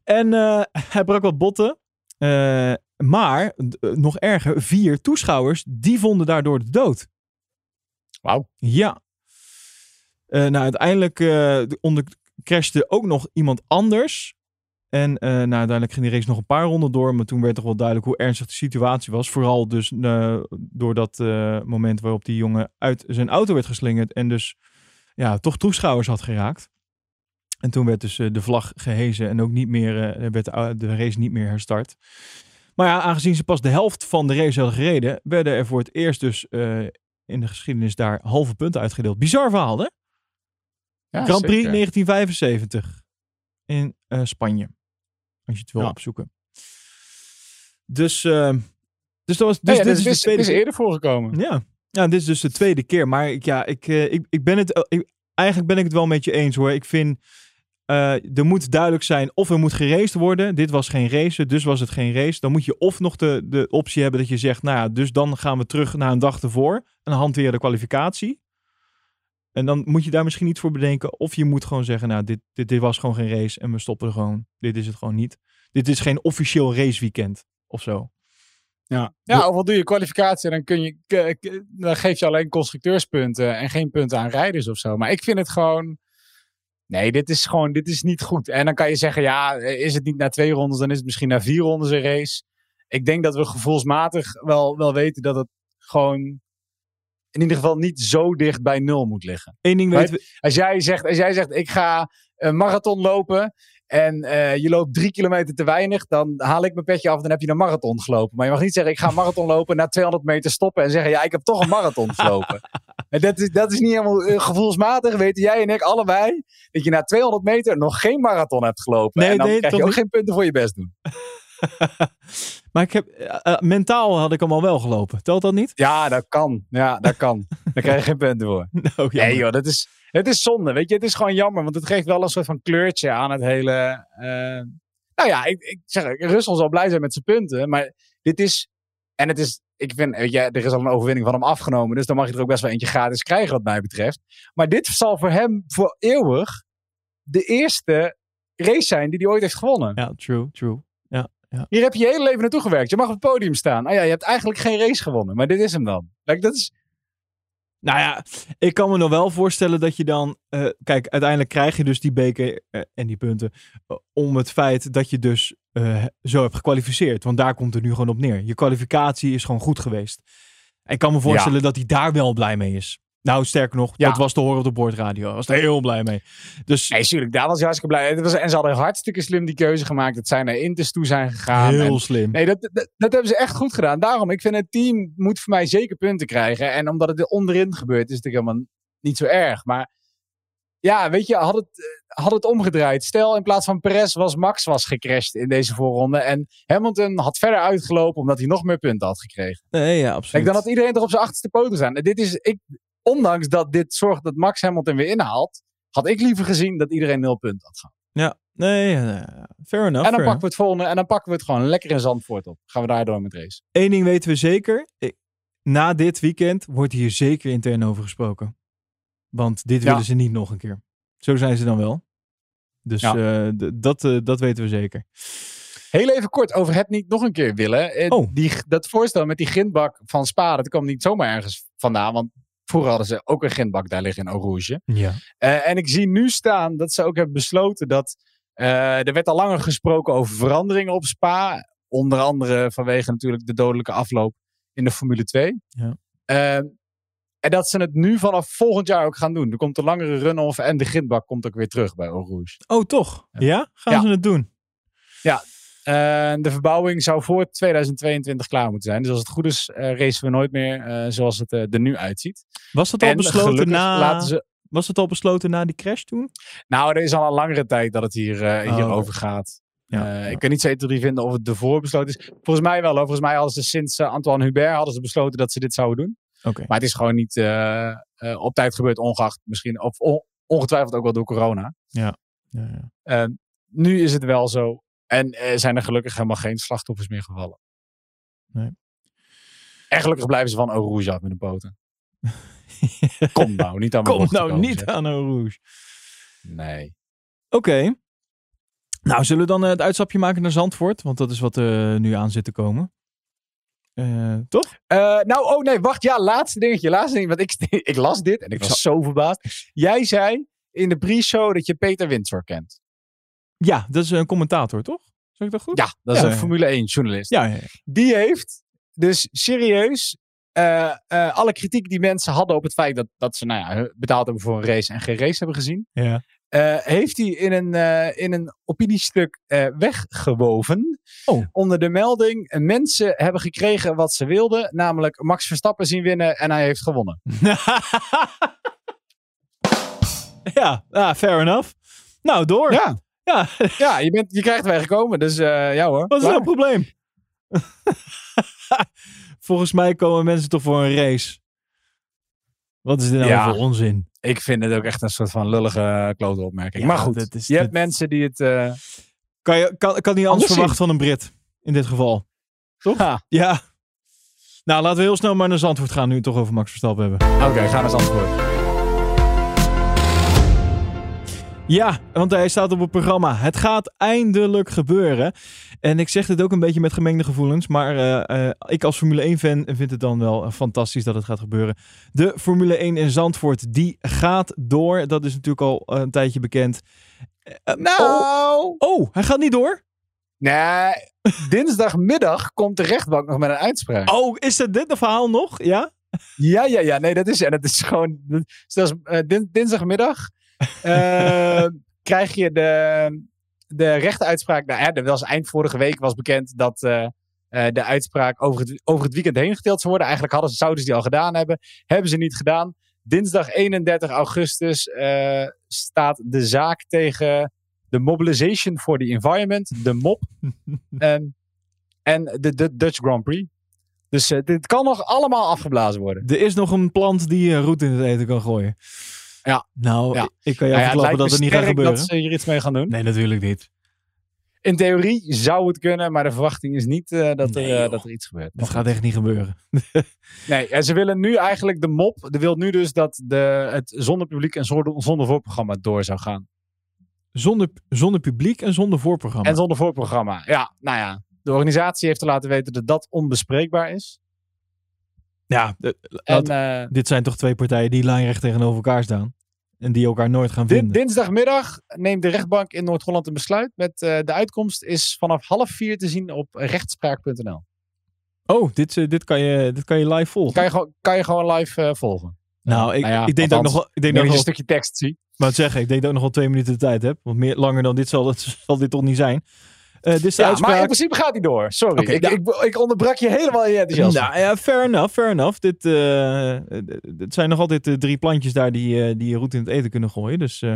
En eh, hij brak wat botten. Eh, maar, eh, nog erger, vier toeschouwers, die vonden daardoor de dood. Wauw. Ja. Eh, nou, uiteindelijk onder crashte ook nog iemand anders. En nou, uiteindelijk ging die race nog een paar ronden door. Maar toen werd toch wel duidelijk hoe ernstig de situatie was. Vooral dus door dat moment waarop die jongen uit zijn auto werd geslingerd. En dus ja, toch toeschouwers had geraakt. En toen werd dus eh, de vlag gehezen en ook niet meer, eh, werd de, au- de race niet meer herstart. Maar ja, aangezien ze pas de helft van de race hadden gereden, werden er voor het eerst dus eh, in de geschiedenis daar halve punten uitgedeeld. Bizar verhaal, hè? Ja, Grand Prix zeker. 1975 in eh, Spanje. Als je het wil Ja. opzoeken. Dus, eh, dus dat was. Dus ja, dit dit is, is, de tweede is keer. eerder voorgekomen. Ja. Ja, dit is dus de tweede keer. Maar ik, ja, ik, eh, ik, ik ben het. eh, eigenlijk ben ik het wel met je eens hoor. Ik vind. eh, er moet duidelijk zijn of er moet geraced worden. Dit was geen race, dus was het geen race. Dan moet je of nog de, de optie hebben dat je zegt, nou ja, dus dan gaan we terug naar een dag ervoor. En dan hanteren de kwalificatie. En dan moet je daar misschien iets voor bedenken. Of je moet gewoon zeggen, nou, dit, dit, dit was gewoon geen race en we stoppen er gewoon. Dit is het gewoon niet. Dit is geen officieel raceweekend of zo. Ja, ja of wat doe je kwalificatie, dan, kun je, dan geef je alleen constructeurspunten en geen punten aan rijders of zo. Maar ik vind het gewoon. Nee, dit is gewoon, dit is niet goed. En dan kan je zeggen, ja, is het niet na twee rondes, dan is het misschien na vier rondes een race. Ik denk dat we gevoelsmatig wel, wel weten dat het gewoon in ieder geval niet zo dicht bij nul moet liggen. Eén ding weten we. Als jij zegt, als jij zegt ik ga een marathon lopen en eh, je loopt drie kilometer te weinig, dan haal ik mijn petje af en dan heb je een marathon gelopen. Maar je mag niet zeggen ik ga een marathon lopen, na 200 meter stoppen en zeggen ja, ik heb toch een marathon gelopen. en dat is, dat is niet helemaal eh, gevoelsmatig, weten jij en ik allebei, dat je na 200 meter nog geen marathon hebt gelopen. Nee, en dan nee, krijg je ook niet? geen punten voor je best doen. maar ik heb, eh, eh, mentaal had ik hem al wel gelopen. Telt dat niet? Ja, dat kan. Ja, dat kan. Daar krijg je geen punten voor. Nou, Nee joh, dat is, het is zonde. Weet je, het is gewoon jammer. Want het geeft wel een soort van kleurtje aan het hele... eh, nou ja, ik, ik zeg, Russell zal blij zijn met zijn punten. Maar dit is... En het is... Ik vind, weet je, er is al een overwinning van hem afgenomen. Dus dan mag je er ook best wel eentje gratis krijgen wat mij betreft. Maar dit zal voor hem voor eeuwig de eerste race zijn die hij ooit heeft gewonnen. Ja, true, true. Hier heb je je hele leven naartoe gewerkt. Je mag op het podium staan. Ah ja, je hebt eigenlijk geen race gewonnen. Maar dit is hem dan. Like, dat is, Nou ja, ik kan me nog wel voorstellen dat je dan... eh, kijk, uiteindelijk krijg je dus die beker eh, en die punten... eh, om het feit dat je dus zo hebt gekwalificeerd. Want daar komt het nu gewoon op neer. Je kwalificatie is gewoon goed geweest. Ik kan me voorstellen dat hij daar wel blij mee is. Nou, sterker nog, Ja. dat was te horen op de boordradio. Hij was er heel blij mee. Dus Nee, tuurlijk, daar was hij hartstikke blij. Was, en ze hadden hartstikke slim die keuze gemaakt. Dat zij naar Inters toe zijn gegaan. heel En- slim. Nee, dat, dat, dat hebben ze echt goed gedaan. Daarom, ik vind het team moet voor mij zeker punten krijgen. En omdat het er onderin gebeurt, is het natuurlijk helemaal niet zo erg. Maar ja, weet je, had het, eh, had het omgedraaid. Stel, in plaats van Perez was Max was gecrashed in deze voorronde. En Hamilton had verder uitgelopen omdat hij nog meer punten had gekregen. Nee, ja, absoluut. Kijk, dan had iedereen toch op zijn achterste poten staan. En dit is, ik, ondanks dat dit zorgt dat Max Hamilton weer inhaalt, had ik liever gezien dat iedereen nul punten had gehad. Ja, nee, fair enough. en dan pakken we het volgende en dan pakken we het gewoon lekker in Zandvoort op. Gaan we daar door met race. Eén ding weten we zeker. Na dit weekend wordt hier zeker intern over gesproken. Want dit Ja. willen ze niet nog een keer. Zo zijn ze dan wel. Dus Ja. eh, dat, eh, dat weten we zeker. Heel even kort over het niet nog een keer willen. Eh, Oh. Die, dat voorstel met die grindbak van Spa, dat kwam niet zomaar ergens vandaan. Want vroeger hadden ze ook een grindbak daar liggen in Eau Rouge. Ja. Eh, en ik zie nu staan dat ze ook hebben besloten dat. eh, er werd al langer gesproken over veranderingen op Spa. Onder andere vanwege natuurlijk de dodelijke afloop in de Formule 2. Ja. Eh, en dat ze het nu vanaf volgend jaar ook gaan doen. Er komt een langere run-off en de grindbak komt ook weer terug bij Eau Rouge. Oh, toch? Ja? Ja. Gaan Ja. ze het doen? Eh, de verbouwing zou voor 2022 klaar moeten zijn. Dus als het goed is, eh racen we nooit meer eh, zoals het eh, er nu uitziet. Was het al en besloten na... laten ze. Was het al besloten na die crash toen? Nou, er is al een langere tijd dat het hier, eh Oh, hierover gaat. Ja, Eh, ja. Ik kan niet zo 1, 2, 3 vinden of het ervoor besloten is. Volgens mij wel. Hoor. Volgens mij hadden ze sinds eh, Antoine Hubert hadden ze besloten dat ze dit zouden doen. Oké. Maar het is gewoon niet eh, eh, op tijd gebeurd, ongeacht misschien. Of on- ongetwijfeld ook wel door corona. Ja, ja. Eh, nu is het wel zo. En eh, zijn er gelukkig helemaal geen slachtoffers meer gevallen. Nee. En gelukkig blijven ze van Eau Rouge af met de poten. Kom nou, niet aan Kom nou komen, niet zeg. aan rouge. Nee. Oké. Nou, zullen we dan eh, het uitstapje maken naar Zandvoort? Want dat is wat er nu aan zit te komen. Eh, toch? Eh, nou, oh nee, wacht. Ja, laatste dingetje. Laatste ding. Want ik, ik las dit en ik Ik was zo verbaasd. Jij zei in de pre-show dat je Peter Windsor kent. Ja, dat is een commentator, toch? Zeg ik dat goed? Ja, dat is een. Formule 1 journalist. Ja, ja, ja. Die heeft dus serieus eh, eh, alle kritiek die mensen hadden op het feit dat, dat ze nou ja, betaald hebben voor een race en geen race hebben gezien. ja. eh, heeft hij in een, in een opiniestuk weggewoven. Oh. Onder de melding: mensen hebben gekregen wat ze wilden, namelijk Max Verstappen zien winnen en hij heeft gewonnen. ja, ah, fair enough. Nou, door. Ja, Ja, ja je, bent, je krijgt wij gekomen, dus eh, ja hoor. wat is het probleem? Volgens mij komen mensen toch voor een race. Wat is dit nou Ja. voor onzin? Ik vind het ook echt een soort van lullige klote opmerking. Ja, maar goed, dat is- je dat- hebt mensen die het... eh, Kan, je, kan, kan niet anders verwachten van een Brit. In dit geval. ha, Ja. Nou, laten we heel snel maar naar Zandvoort gaan. Nu we het toch over Max Verstappen hebben. Oké, ga naar antwoord. Ja, want hij staat op het programma. Het gaat eindelijk gebeuren. En ik zeg dit ook een beetje met gemengde gevoelens. Maar eh, eh, ik als Formule 1-fan vind het dan wel eh, fantastisch dat het gaat gebeuren. De Formule 1 in Zandvoort, die gaat door. Dat is natuurlijk al een tijdje bekend. Eh, oh, Nou... oh, hij gaat niet door? Nee, dinsdagmiddag komt de rechtbank nog met een uitspraak. Oh, is het dit de verhaal nog? Ja? Ja, ja, ja. Nee, dat is, en dat is gewoon... Dat is, dat is, din- dinsdagmiddag krijg je de, de rechtenuitspraak. Nou, ja, dat was eind vorige week was bekend dat eh, eh, de uitspraak over het, over het weekend heen gedeeld zou worden. Eigenlijk hadden ze, zouden ze die al gedaan hebben. Hebben ze niet gedaan. Dinsdag 31 augustus eh, staat de zaak tegen de Mobilization for the Environment, de MOP, Ehm, en de, de Dutch Grand Prix. Dus eh, dit kan nog allemaal afgeblazen worden. Er is nog een plant die roet in het eten kan gooien. Ja. Nou, Ja. ik- kan je Nou ja, verklappen dat het niet gaat gebeuren. dat ze hier iets mee gaan doen. Nee, natuurlijk niet. In theorie zou het kunnen, maar de verwachting is niet eh, dat, er, Nee, eh, dat er iets gebeurt. Dat gaat echt niet gebeuren. Nee, en ze willen nu eigenlijk de mop. De wil nu dus dat de, het zonder publiek en zonder, zonder voorprogramma door zou gaan. Zonder, zonder publiek en zonder voorprogramma. En zonder voorprogramma. Ja, nou ja. De organisatie heeft te laten weten dat dat onbespreekbaar is. Ja, de- En laat- eh, dit zijn toch twee partijen die lijnrecht tegenover elkaar staan. En die elkaar nooit gaan vinden. dinsdagmiddag neemt de rechtbank in Noord-Holland een besluit. Met eh, de uitkomst is vanaf half vier te zien op rechtspraak.nl. Oh, dit, eh, dit, kan je, dit kan je live volgen. Kan je, gewoon- kan je gewoon live eh, volgen. Nou, ik, Nou ja, ik denk dat ik nog ik denk nog dat een ik nog, stukje tekst zie. maar het zeggen, ik denk dat ik nog wel twee minuten de tijd heb. Want meer, langer dan dit zal, het, zal dit toch niet zijn. Eh, Ja, uitspraak. maar in principe gaat hij door. Sorry. Ik, ik, ik onderbrak je helemaal in je enthousiasme. Nou ja, fair enough, fair enough. Dit, eh, eh, het zijn nog altijd de drie plantjes daar die, eh, die je roet in het eten kunnen gooien. Dus eh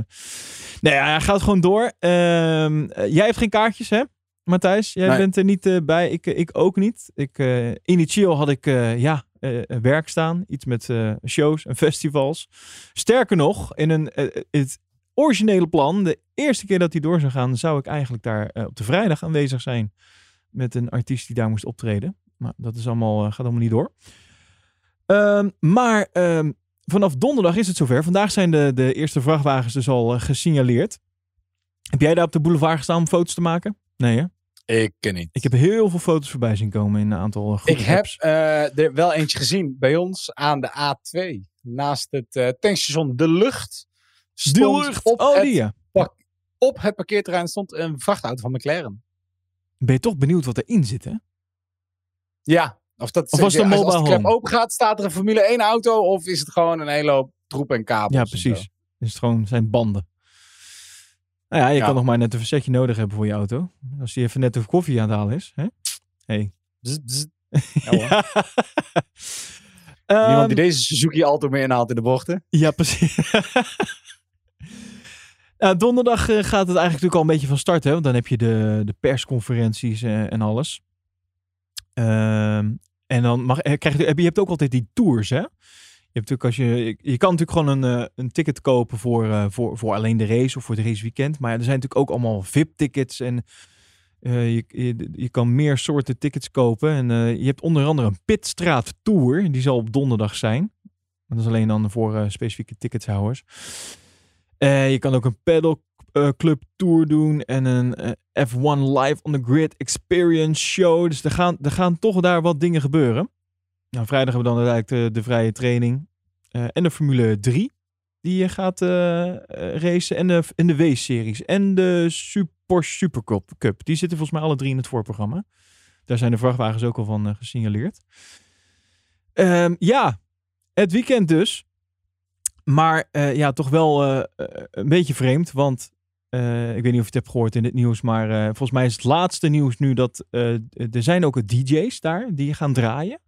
nee, ja, hij gaat gewoon door. Ehm, eh, jij hebt geen kaartjes, hè, Matthijs? Jij Nee. bent er niet eh, bij. Ik, ik ook niet. Ik, eh, initieel had ik eh, ja, eh, werk staan. Iets met eh, shows en festivals. Sterker nog, in een, eh, het originele plan, de eerste keer dat hij door zou gaan, zou ik eigenlijk daar eh, op de vrijdag aanwezig zijn. Met een artiest die daar moest optreden. Maar dat is allemaal, eh, gaat allemaal niet door. Ehm, maar ehm, vanaf donderdag is het zover. Vandaag zijn de, de eerste vrachtwagens dus al eh, gesignaleerd. Heb jij daar op de boulevard gestaan om foto's te maken? Nee hè? Ik ken niet. Ik heb heel veel foto's voorbij zien komen in een aantal uh, Ik heb er wel eentje gezien bij ons aan de A2. Naast het tankstation De Lucht. Stond lucht. Op, oh, het, die ja. op het parkeerterrein stond een vrachtauto van McLaren. Ben je toch benieuwd wat erin zit hè? Ja. Of, dat, Of was het als, als de klep open gaat, staat er een Formule 1 auto? Of is het gewoon een hele hoop troep en kabels? Ja, precies. Is het gewoon zijn banden. Nou ja, je Ja. kan nog maar net een verzetje nodig hebben voor je auto. Als die even net de koffie aan het halen is. Hè? Hey. Bzz, bzz. Ja. Niemand Ehm, die deze Suzuki Alto meer inhaalt in de bochten. Ja, precies. Nou, donderdag eh, gaat het eigenlijk natuurlijk al een beetje van start. Hè? Want dan heb je de, de persconferenties eh, en alles. Ehm, en dan mag, eh, krijg je, je hebt ook altijd die tours. Hè? Je, hebt natuurlijk als je, je, kan natuurlijk gewoon een, een ticket kopen voor, voor, voor alleen de race of voor het raceweekend. Maar er zijn natuurlijk ook allemaal VIP-tickets. En je, je, kan meer soorten tickets kopen. En je hebt onder andere een Pitstraat Tour. Die zal op donderdag zijn. Maar dat is alleen dan voor specifieke ticketshouders. Eh, je kan ook een pedal eh, club tour doen en een eh, F1 live on the grid experience show. Dus er gaan, er gaan toch daar wat dingen gebeuren. Nou, vrijdag hebben we dan uiteindelijk de, de vrije training en de Formule 3 die gaat racen en de, de W-series en de Super Supercup Cup. Die zitten volgens mij alle drie in het voorprogramma. Daar zijn de vrachtwagens ook al van gesignaleerd. Ehm, ja, het weekend dus. Maar eh, ja, toch wel eh, eh, een beetje vreemd. Want ik weet niet of je het hebt gehoord in het nieuws. Maar volgens mij is het laatste nieuws nu dat er zijn ook DJ's daar die gaan draaien.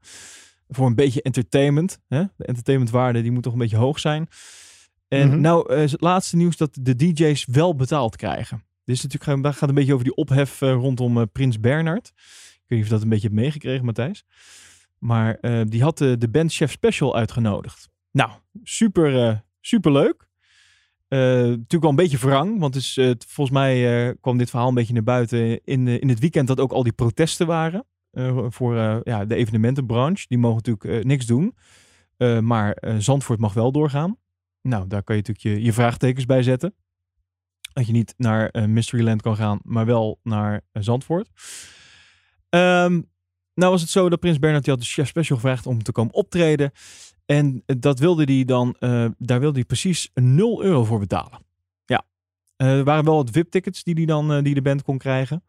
Voor een beetje entertainment. Hè? De entertainmentwaarde die moet toch een beetje hoog zijn. En Mhm. nou is het laatste nieuws dat de DJ's wel betaald krijgen. Dit is natuurlijk, gaat- gaat een beetje over die ophef rondom Prins Bernhard. Ik weet niet of je dat een beetje hebt meegekregen, Matthijs. Maar die had de band Chef Special uitgenodigd. Nou, super, eh, super leuk. Eh, natuurlijk wel een beetje wrang, want dus, eh, volgens mij kwam dit verhaal een beetje naar buiten in, in het weekend dat ook al die protesten waren voor ja, de evenementenbranche. Die mogen natuurlijk niks doen, maar Zandvoort mag wel doorgaan. Nou, daar kan je natuurlijk je, je vraagtekens bij zetten. Dat je niet naar eh, Mysteryland kan gaan, maar wel naar eh, Zandvoort. Ehm, nou was het zo dat Prins Bernhard had de chef special gevraagd om te komen optreden. En eh, dat wilde hij dan, eh, daar wilde hij precies 0 euro voor betalen. Ja, Eh, er waren wel wat VIP-tickets die, die, dan, die de band kon krijgen.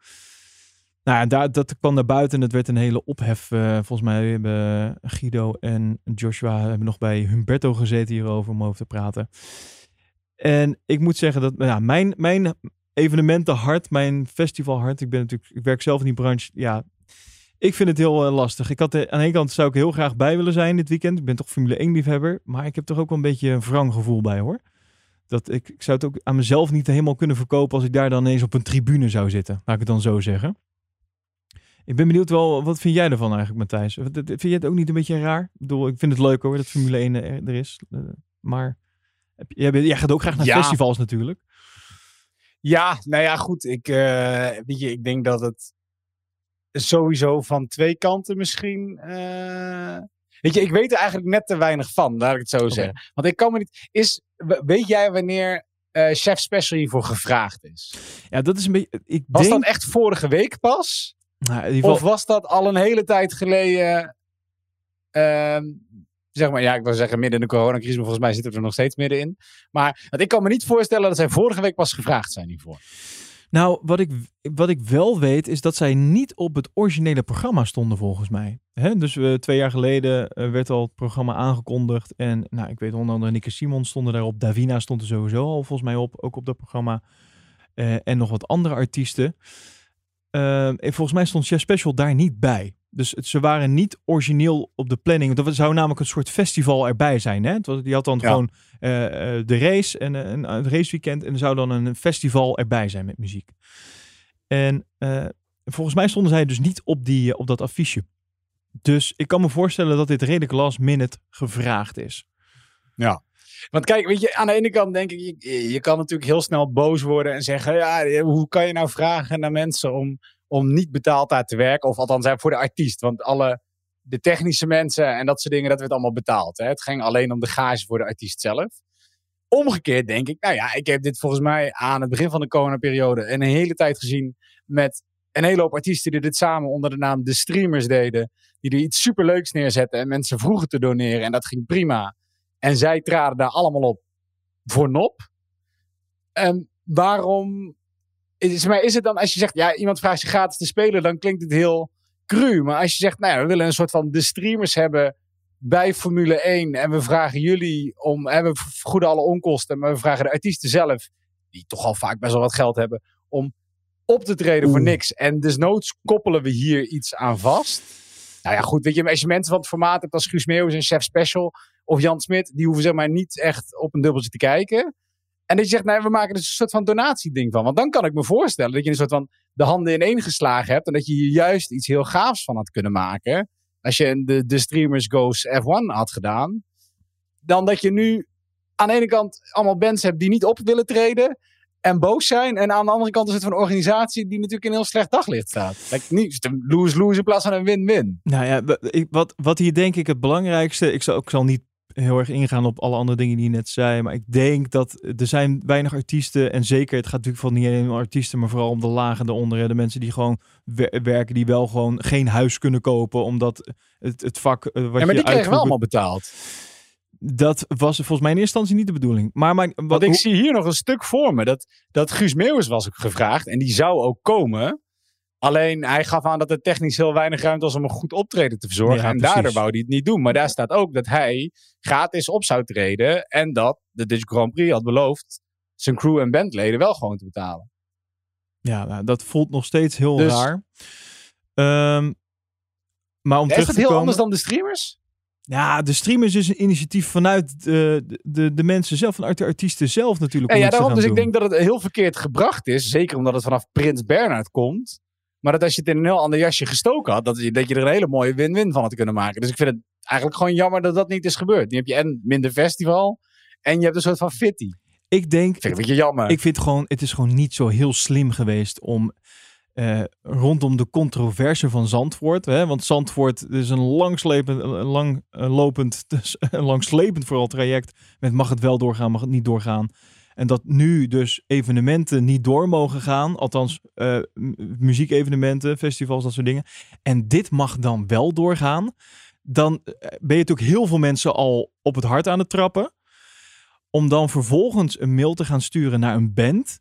Nou ja, daar, dat kwam naar buiten en het werd een hele ophef. Volgens mij hebben Guido en Joshua hebben nog bij Humberto gezeten hierover om over te praten. En ik moet zeggen dat ja, mijn, mijn evenementenhart, mijn festivalhart, ik ben natuurlijk, ik werk zelf in die branche, ja, ik vind het heel eh, lastig. Ik had eh, aan de ene kant zou ik heel graag bij willen zijn dit weekend. Ik ben toch Formule 1 liefhebber, maar ik heb toch ook wel een beetje een wrang gevoel bij hoor. Dat ik, ik zou het ook aan mezelf niet helemaal kunnen verkopen als ik daar dan eens op een tribune zou zitten. Laat ik het dan zo zeggen. Ik ben benieuwd wel, wat vind jij ervan eigenlijk, Matthijs? Vind je het ook niet een beetje raar? Ik bedoel, ik vind het leuk hoor, dat Formule 1 er, er is. Eh, maar jij, bent- jij gaat ook graag naar Ja. festivals natuurlijk. Ja, nou ja, goed. Ik, eh, weet je, ik denk dat het sowieso van twee kanten misschien. eh, Weet je, ik weet er eigenlijk net te weinig van, laat ik het zo zeggen. Want ik kan me niet. Is, we- weet jij wanneer eh, Chef Special hiervoor gevraagd is? Ja, dat is een beetje... Ik Was denk, dat echt vorige week pas? Nou, in ieder geval, Of was dat al een hele tijd geleden? ehm, zeg maar, ja, ik wil zeggen midden in de coronacrisis, maar volgens mij zitten we er nog steeds middenin. Maar want ik kan me niet voorstellen dat zij vorige week pas gevraagd zijn hiervoor. Nou, wat ik, wat ik wel weet is dat zij niet op het originele programma stonden volgens mij. Dus uh, twee jaar geleden uh, werd al het programma aangekondigd. En nou, ik weet onder andere Nikke Simon stonden daarop. Davina stond er sowieso al volgens mij op, ook op dat programma. Uh, en nog wat andere artiesten. en volgens mij stond Chef Special daar niet bij. Dus het, ze waren niet origineel op de planning. Dat zou namelijk een soort festival erbij zijn. Hè? Het was, die had dan ja. gewoon uh, de race en een, een raceweekend. En er zou dan een festival erbij zijn met muziek. En uh, volgens mij stonden zij dus niet op, die, op dat affiche. Dus ik kan me voorstellen dat dit redelijk last minute gevraagd is. Ja. Want kijk, weet je, aan de ene kant denk ik, je, je kan natuurlijk heel snel boos worden en zeggen, ja, hoe kan je nou vragen naar mensen om om niet betaald daar te werken. Of althans voor de artiest. Want alle de technische mensen en dat soort dingen, dat werd allemaal betaald. Hè? Het ging alleen om de gage voor de artiest zelf. Omgekeerd denk ik, nou ja, ik heb dit volgens mij aan het begin van de coronaperiode een hele tijd gezien met een hele hoop artiesten die dit samen onder de naam de streamers deden. Die er iets superleuks neerzetten en mensen vroegen te doneren en dat ging prima. En zij traden daar allemaal op voor nop. En waarom is, maar is het dan, als je zegt, ja, iemand vraagt je gratis te spelen, dan klinkt het heel cru. Maar als je zegt, nou ja, we willen een soort van de streamers hebben bij Formule 1 en we vragen jullie om, en we vergoeden alle onkosten, maar we vragen de artiesten zelf, die toch al vaak best wel wat geld hebben, om op te treden voor niks. En desnoods koppelen we hier iets aan vast. Nou ja, goed, weet je, als je mensen van het formaat hebt als Guus Meeuwis en Chef Special of Jan Smit, die hoeven zeg maar niet echt op een dubbeltje te kijken. En dat je zegt, nee, we maken er een soort van donatieding van. Want dan kan ik me voorstellen dat je een soort van de handen ineen geslagen hebt. En dat je hier juist iets heel gaafs van had kunnen maken. Als je de, de Streamers Goes F1 had gedaan. Dan dat je nu aan de ene kant allemaal bands hebt die niet op willen treden. En boos zijn. En aan de andere kant is het van een organisatie die natuurlijk in een heel slecht daglicht staat. Like, niet een lose-lose in plaats van een win-win. Nou ja, wat, wat hier denk ik het belangrijkste. Ik zal, ik zal niet heel erg ingaan op alle andere dingen die je net zei. Maar ik denk dat er zijn weinig artiesten. En zeker, het gaat natuurlijk van niet alleen om artiesten, maar vooral om de lagen eronder. De mensen die gewoon werken, die wel gewoon geen huis kunnen kopen. Omdat het, het vak. Eh, wat ja, maar die kregen wel allemaal betaald. Dat was volgens mij in eerste instantie niet de bedoeling. Maar, maar wat, Want ik zie hier nog een stuk voor me. Dat, dat Guus Meeuwis was ook gevraagd. En die zou ook komen. Alleen hij gaf aan dat er technisch heel weinig ruimte was om een goed optreden te verzorgen. en daardoor wou hij het niet doen. Maar daar staat ook dat hij gratis op zou treden. En dat de Dutch Grand Prix had beloofd zijn crew en bandleden wel gewoon te betalen. Ja, nou, dat voelt nog steeds heel dus, raar. Um, maar om ja, terug is het heel anders dan de streamers? Ja, de streamers is een initiatief vanuit de, de, de mensen zelf, vanuit de artiesten zelf natuurlijk. Ja, ja daarom. Dus ik denk dat het heel verkeerd gebracht is. Zeker omdat het vanaf Prins Bernhard komt. Maar dat als je het in een heel ander jasje gestoken had, dat je, dat je er een hele mooie win-win van had kunnen maken. Dus ik vind het eigenlijk gewoon jammer dat dat niet is gebeurd. Nu heb je en minder festival en je hebt een soort van fitty. Ik denk, vind het een beetje jammer. Ik vind gewoon, het is gewoon niet zo heel slim geweest om uh, rondom de controverse van Zandvoort. Hè? Want Zandvoort is een langslepend, lang lopend, dus langslepend vooral traject met mag het wel doorgaan, mag het niet doorgaan. En dat nu dus evenementen niet door mogen gaan. Althans, uh, muziekevenementen, festivals, dat soort dingen. En dit mag dan wel doorgaan. Dan eh, ben je natuurlijk heel veel mensen al op het hart aan het trappen. Om dan vervolgens een mail te gaan sturen naar een band.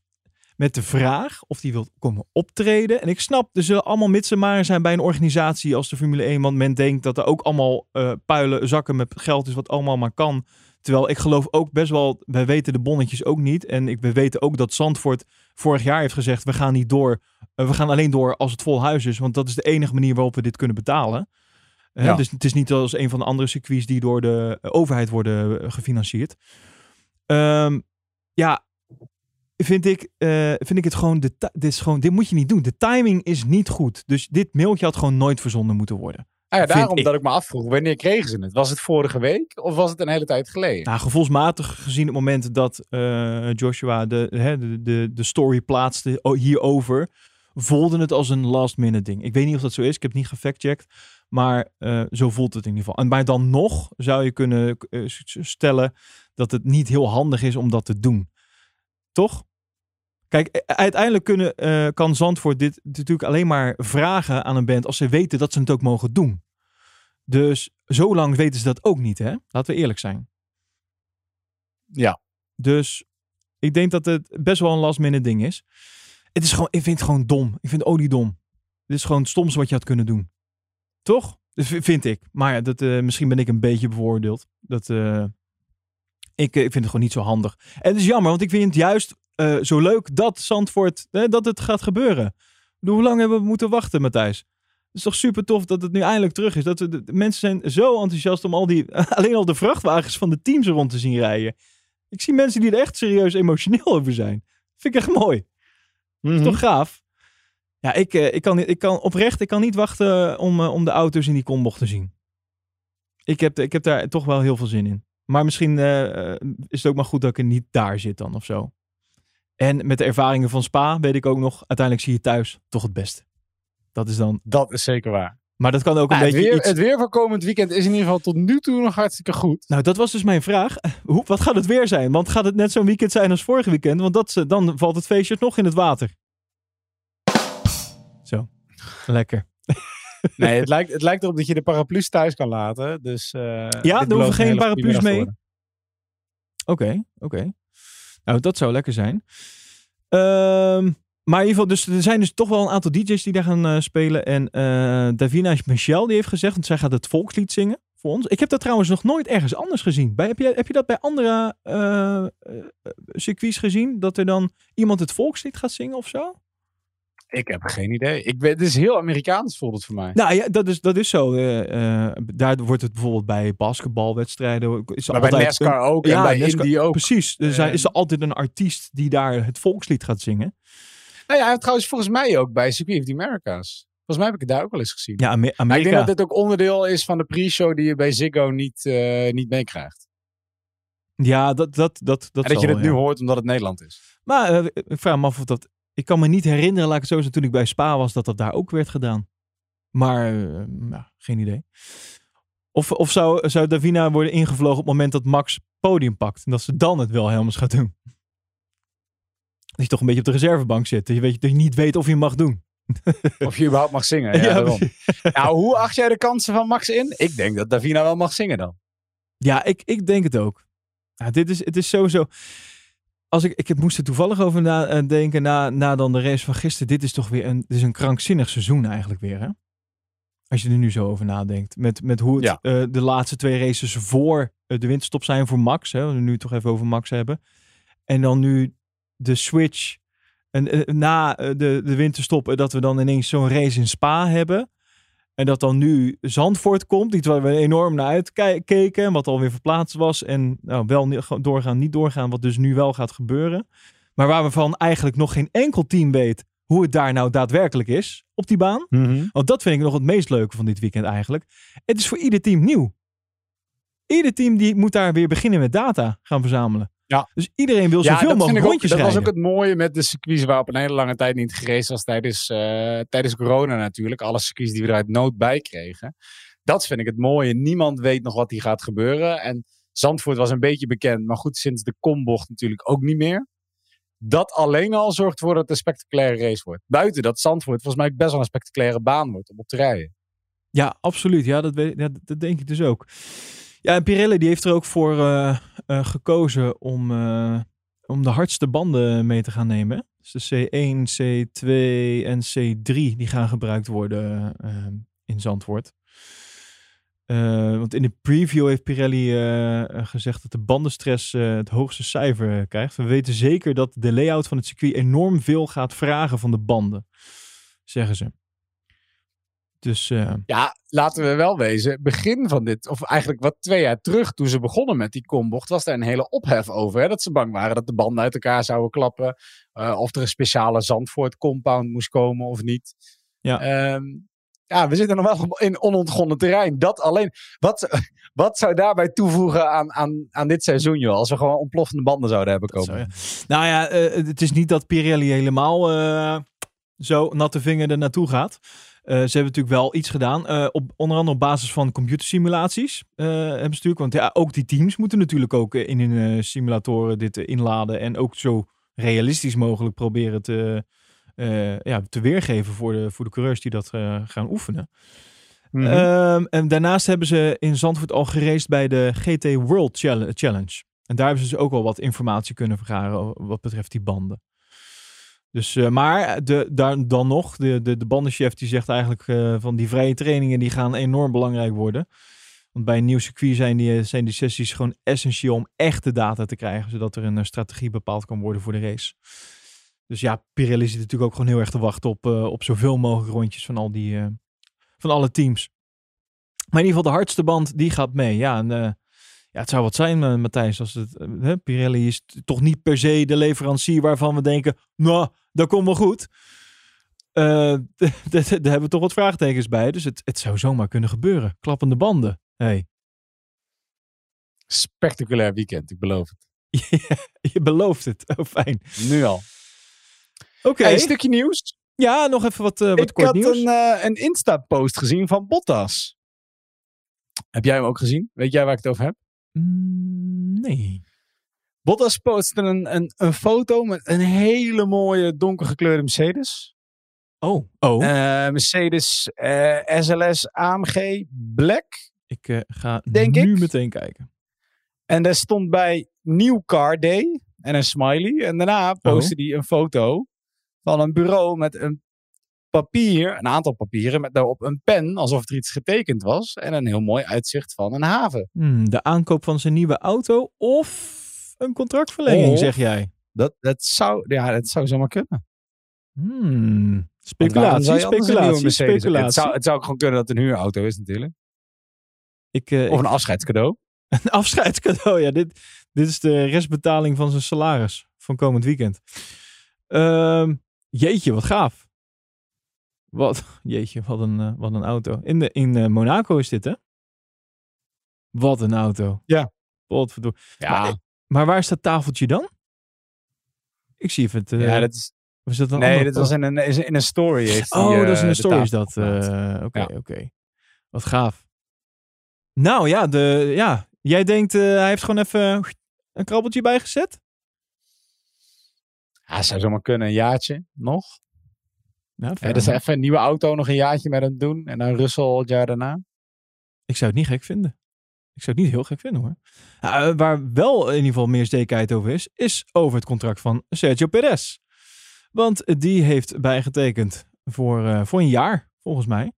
Met de vraag of die wil komen optreden. En ik snap, er zullen allemaal mits en zijn bij een organisatie als de Formule 1. Want men denkt dat er ook allemaal uh, puilen, zakken met geld is wat allemaal maar kan Terwijl ik geloof ook best wel, wij weten de bonnetjes ook niet. En ik, we weten ook dat Zandvoort vorig jaar heeft gezegd, we gaan niet door. Uh, we gaan alleen door als het vol huis is. Want dat is de enige manier waarop we dit kunnen betalen. Uh, Dus het is niet als een van de andere circuits die door de overheid worden eh, gefinancierd. Um, ja, vind ik, uh, vind ik het gewoon, dit, is gewoon, dit moet je niet doen. De timing is niet goed. Dus dit mailtje had gewoon nooit verzonden moeten worden. Ah ja, daarom dat ik me afvroeg, wanneer kregen ze het? Was het vorige week of was het een hele tijd geleden? Nou, gevoelsmatig gezien het moment dat uh, Joshua de, de, de, de story plaatste hierover, voelde het als een last minute ding. Ik weet niet of dat zo is, ik heb het niet gefactcheckt, maar uh, zo voelt het in ieder geval. En maar dan nog zou je kunnen uh, stellen dat het niet heel handig is om dat te doen. Toch? Kijk, uiteindelijk kunnen, uh, kan Zandvoort dit natuurlijk alleen maar vragen aan een band als ze weten dat ze het ook mogen doen. Dus zo lang weten ze dat ook niet, hè? Laten we eerlijk zijn. Ja. Dus ik denk dat het best wel een last minute ding is. Het is gewoon, ik vind het gewoon dom. Ik vind olie dom. Dit is gewoon het stomste wat je had kunnen doen. Toch? Dus vind ik. Maar ja, dat, eh, misschien ben ik een beetje bevoordeeld. Dat, eh, ik, eh, ik vind het gewoon niet zo handig. En het is jammer, want ik vind het juist eh, zo leuk dat Zandvoort, eh, dat het gaat gebeuren. Hoe lang hebben we moeten wachten, Matthijs? Het is toch super tof dat het nu eindelijk terug is. Dat we, de, de mensen zijn zo enthousiast om al die, alleen al de vrachtwagens van de teams rond te zien rijden. Ik zie mensen die er echt serieus emotioneel over zijn. Vind ik echt mooi. Mhm. Toch gaaf? Ja, ik, eh, ik, kan, ik kan oprecht, ik kan niet wachten om, eh, om de auto's in die kombocht te zien. Ik heb, ik heb daar toch wel heel veel zin in. Maar misschien is het ook maar goed dat ik er niet daar zit dan of zo. En met de ervaringen van Spa weet ik ook nog, uiteindelijk zie je thuis toch het beste. Dat is dan, Dat is zeker waar. maar dat kan ook een het, beetje weer, iets... het weer van komend weekend is in ieder geval tot nu toe nog hartstikke goed. Nou, dat was dus mijn vraag. Hoe, wat gaat het weer zijn? Want gaat het net zo'n weekend zijn als vorig weekend? Want dat, eh, dan valt het feestje nog in het water. Zo, lekker. Nee, het lijkt, het lijkt erop dat je de paraplu's thuis kan laten. Dus, eh, Ja, er hoeven geen paraplu's mee? Oké, oké. Nou, dat zou lekker zijn. Ehm, maar in ieder geval, dus, er zijn dus toch wel een aantal DJ's die daar gaan eh, spelen. En eh, Davina Michel die heeft gezegd, want zij gaat het volkslied zingen voor ons. Ik heb dat trouwens nog nooit ergens anders gezien. Heb, je, heb je dat bij andere eh, circuits gezien? Dat er dan iemand het volkslied gaat zingen of zo? Ik heb geen idee. Ik weet, het is heel Amerikaans het voor mij. Nou ja, dat is, dat is zo. eh, daar wordt het bijvoorbeeld bij basketbalwedstrijden. Is maar bij een- NASCAR ook Ja, en bij NASCAR- Indy ook. Precies. Er zijn, is er altijd een artiest die daar het volkslied gaat zingen. Nou ja, trouwens volgens mij ook bij Circuit of the Americas. Volgens mij heb ik het daar ook wel eens gezien. Ja, Ame- Maar ik Amerika. denk dat dit ook onderdeel is van de pre-show die je bij Ziggo niet, eh, niet meekrijgt. Ja, dat, dat, dat, dat en dat je het nu hoort omdat het Nederland is. Maar ik vraag me af of dat... Ik kan me niet herinneren, laat ik het zo zeggen, toen ik bij Spa was, dat dat daar ook werd gedaan. Maar, eh, ja, geen idee. Of, of zou, zou Davina worden ingevlogen op het moment dat Max podium pakt? En dat ze dan het Wilhelmus gaat doen? Dat je toch een beetje op de reservebank zit. Dat je, weet, dat je niet weet of je mag doen. Of je überhaupt mag zingen. Ja, daarom. precies. Nou, hoe acht jij de kansen van Max in? Ik denk dat Davina wel mag zingen dan. Ja, ik, ik denk het ook. Ja, dit is, het is sowieso. Als ik, ik moest er toevallig over nadenken na, na dan de race van gisteren. Dit is toch weer een, dit is een krankzinnig seizoen eigenlijk weer. Hè? Als je er nu zo over nadenkt. Met, met hoe het, Ja. eh, de laatste twee races voor eh, de winterstop zijn voor Max. Hè? We nu toch even over Max hebben. En dan nu de switch. En eh, na eh, de, de winterstop. eh, dat we dan ineens zo'n race in Spa hebben. En dat dan nu Zandvoort komt, iets waar we enorm naar uitkeken, wat alweer verplaatst was. En nou, wel doorgaan, niet doorgaan, wat dus nu wel gaat gebeuren. Maar waar we van eigenlijk nog geen enkel team weet hoe het daar nou daadwerkelijk is op die baan. Want dat vind ik nog het meest leuke van dit weekend eigenlijk. Het is voor ieder team nieuw. Ieder team die moet daar weer beginnen met data gaan verzamelen. Ja. Dus iedereen wil zoveel mogelijk ook, rondjes dat was ook het mooie met de circuits waarop een hele lange tijd niet geraced was tijdens, eh, tijdens corona natuurlijk. Alle circuits die we er uit nood bij kregen. Dat vind ik het mooie. Niemand weet nog wat hier gaat gebeuren. En Zandvoort was een beetje bekend, maar goed, sinds de kombocht natuurlijk ook niet meer. Dat alleen al zorgt ervoor dat het een spectaculaire race wordt. Buiten dat Zandvoort volgens mij best wel een spectaculaire baan wordt om op te rijden. Ja, absoluut. Ja, dat, weet, ja, dat denk ik dus ook. Ja, en Pirelli die heeft er ook voor eh, eh, gekozen om, eh, om de hardste banden mee te gaan nemen. Dus de C1, C2 en C3 die gaan gebruikt worden eh, in Zandvoort. Want in de preview heeft Pirelli gezegd dat de bandenstress het hoogste cijfer krijgt. We weten zeker dat de layout van het circuit enorm veel gaat vragen van de banden, zeggen ze. Dus eh, Ja, laten we wel wezen. Begin van dit, of eigenlijk wat twee jaar terug, toen ze begonnen met die kombocht, was daar een hele ophef over. Hè? Dat ze bang waren dat de banden uit elkaar zouden klappen. eh, of er een speciale Zandvoort compound moest komen of niet. Ja. Ehm, ja, we zitten nog wel in onontgonnen terrein. Dat alleen. Wat, wat zou daarbij toevoegen aan, aan, aan dit seizoen, joh? Als we gewoon ontploffende banden zouden hebben komen. zou Nou ja, eh, het is niet dat Pirelli helemaal zo natte vinger er naartoe gaat. Eh, ze hebben natuurlijk wel iets gedaan. eh, op, onder andere op basis van computersimulaties. eh hebben ze. Want ja, ook die teams moeten natuurlijk ook in hun simulatoren dit inladen. En ook zo realistisch mogelijk proberen te, ja, te weergeven voor de, voor de coureurs die dat gaan oefenen. Mhm. Ehm, en daarnaast hebben ze in Zandvoort al geraced bij de GT World Chall- Challenge. En daar hebben ze dus ook al wat informatie kunnen vergaren wat betreft die banden. Dus, eh, maar de, daar, dan nog, de, de, de bandenchef die zegt eigenlijk eh, van die vrije trainingen die gaan enorm belangrijk worden. Want bij een nieuw circuit zijn die, zijn die sessies gewoon essentieel om echte data te krijgen. Zodat er een eh, strategie bepaald kan worden voor de race. Dus ja, Pirelli zit natuurlijk ook gewoon heel erg te wachten op, eh, op zoveel mogelijk rondjes van al die, eh, van alle teams. Maar in ieder geval de hardste band, die gaat mee. Ja, en, eh, ja het zou wat zijn, eh, Matthijs, als het, eh, hè, Pirelli is toch niet per se de leverancier waarvan we denken, nou, dat komt wel goed. Eh, daar hebben we toch wat vraagtekens bij. Dus het, het zou zomaar kunnen gebeuren. Klappende banden. Hey. Spectaculair weekend, ik beloof het. Je belooft het. Oh, fijn. Nu al. Oké. Hey, een stukje nieuws. Ja, nog even wat, wat ik kort had nieuws. een, eh, een Insta-post gezien van Bottas. Heb jij hem ook gezien? Weet jij waar ik het over heb? Mm, nee. Bottas postte een, een, een foto met een hele mooie donkergekleurde Mercedes. Oh. Oh. Eh, Mercedes eh, SLS AMG Black. ik eh, ga denk nu ik. meteen kijken. En daar stond bij New Car Day en een smiley. En daarna postte hij een foto van een bureau met een papier, een aantal papieren, met daarop een pen, alsof er iets getekend was. En een heel mooi uitzicht van een haven. Hmm, de aankoop van zijn nieuwe auto of een contractverlenging, Of- zeg jij? Dat, dat, zou, ja, dat zou zomaar kunnen. Hmm, speculatie, speculatie, Het zou, het zou ook gewoon kunnen dat het een huurauto is natuurlijk. Ik, eh, Of ik- een afscheidscadeau. een afscheidscadeau, ja. Dit, dit is de restbetaling van zijn salaris van komend weekend. Ehm, jeetje, wat gaaf. Wat, jeetje, wat een, eh, wat een auto. In, de, in eh, Monaco is dit, hè? Wat een auto. Ja. Potverdorie. Ja, Maar, maar waar is dat tafeltje dan? Ik zie even het... eh, ja dat is, was dat een nee, dat was in een, is in een story. Heeft Oh, dat is eh, een de story is tafel dat. eh, Oké, Ja. oké. Wat gaaf. Nou ja, de, ja jij denkt eh, hij heeft gewoon even een krabbeltje bijgezet? Ja, zou zomaar kunnen. Een jaartje nog. Ja, fair dus even een nieuwe auto nog een jaartje met hem doen. En dan Russell het jaar daarna. Ik zou het niet gek vinden. Ik zou het niet heel gek vinden hoor. Eh, waar wel in ieder geval meer zekerheid over is, is over het contract van Sergio Perez. Want die heeft bijgetekend voor, eh, voor een jaar, volgens mij.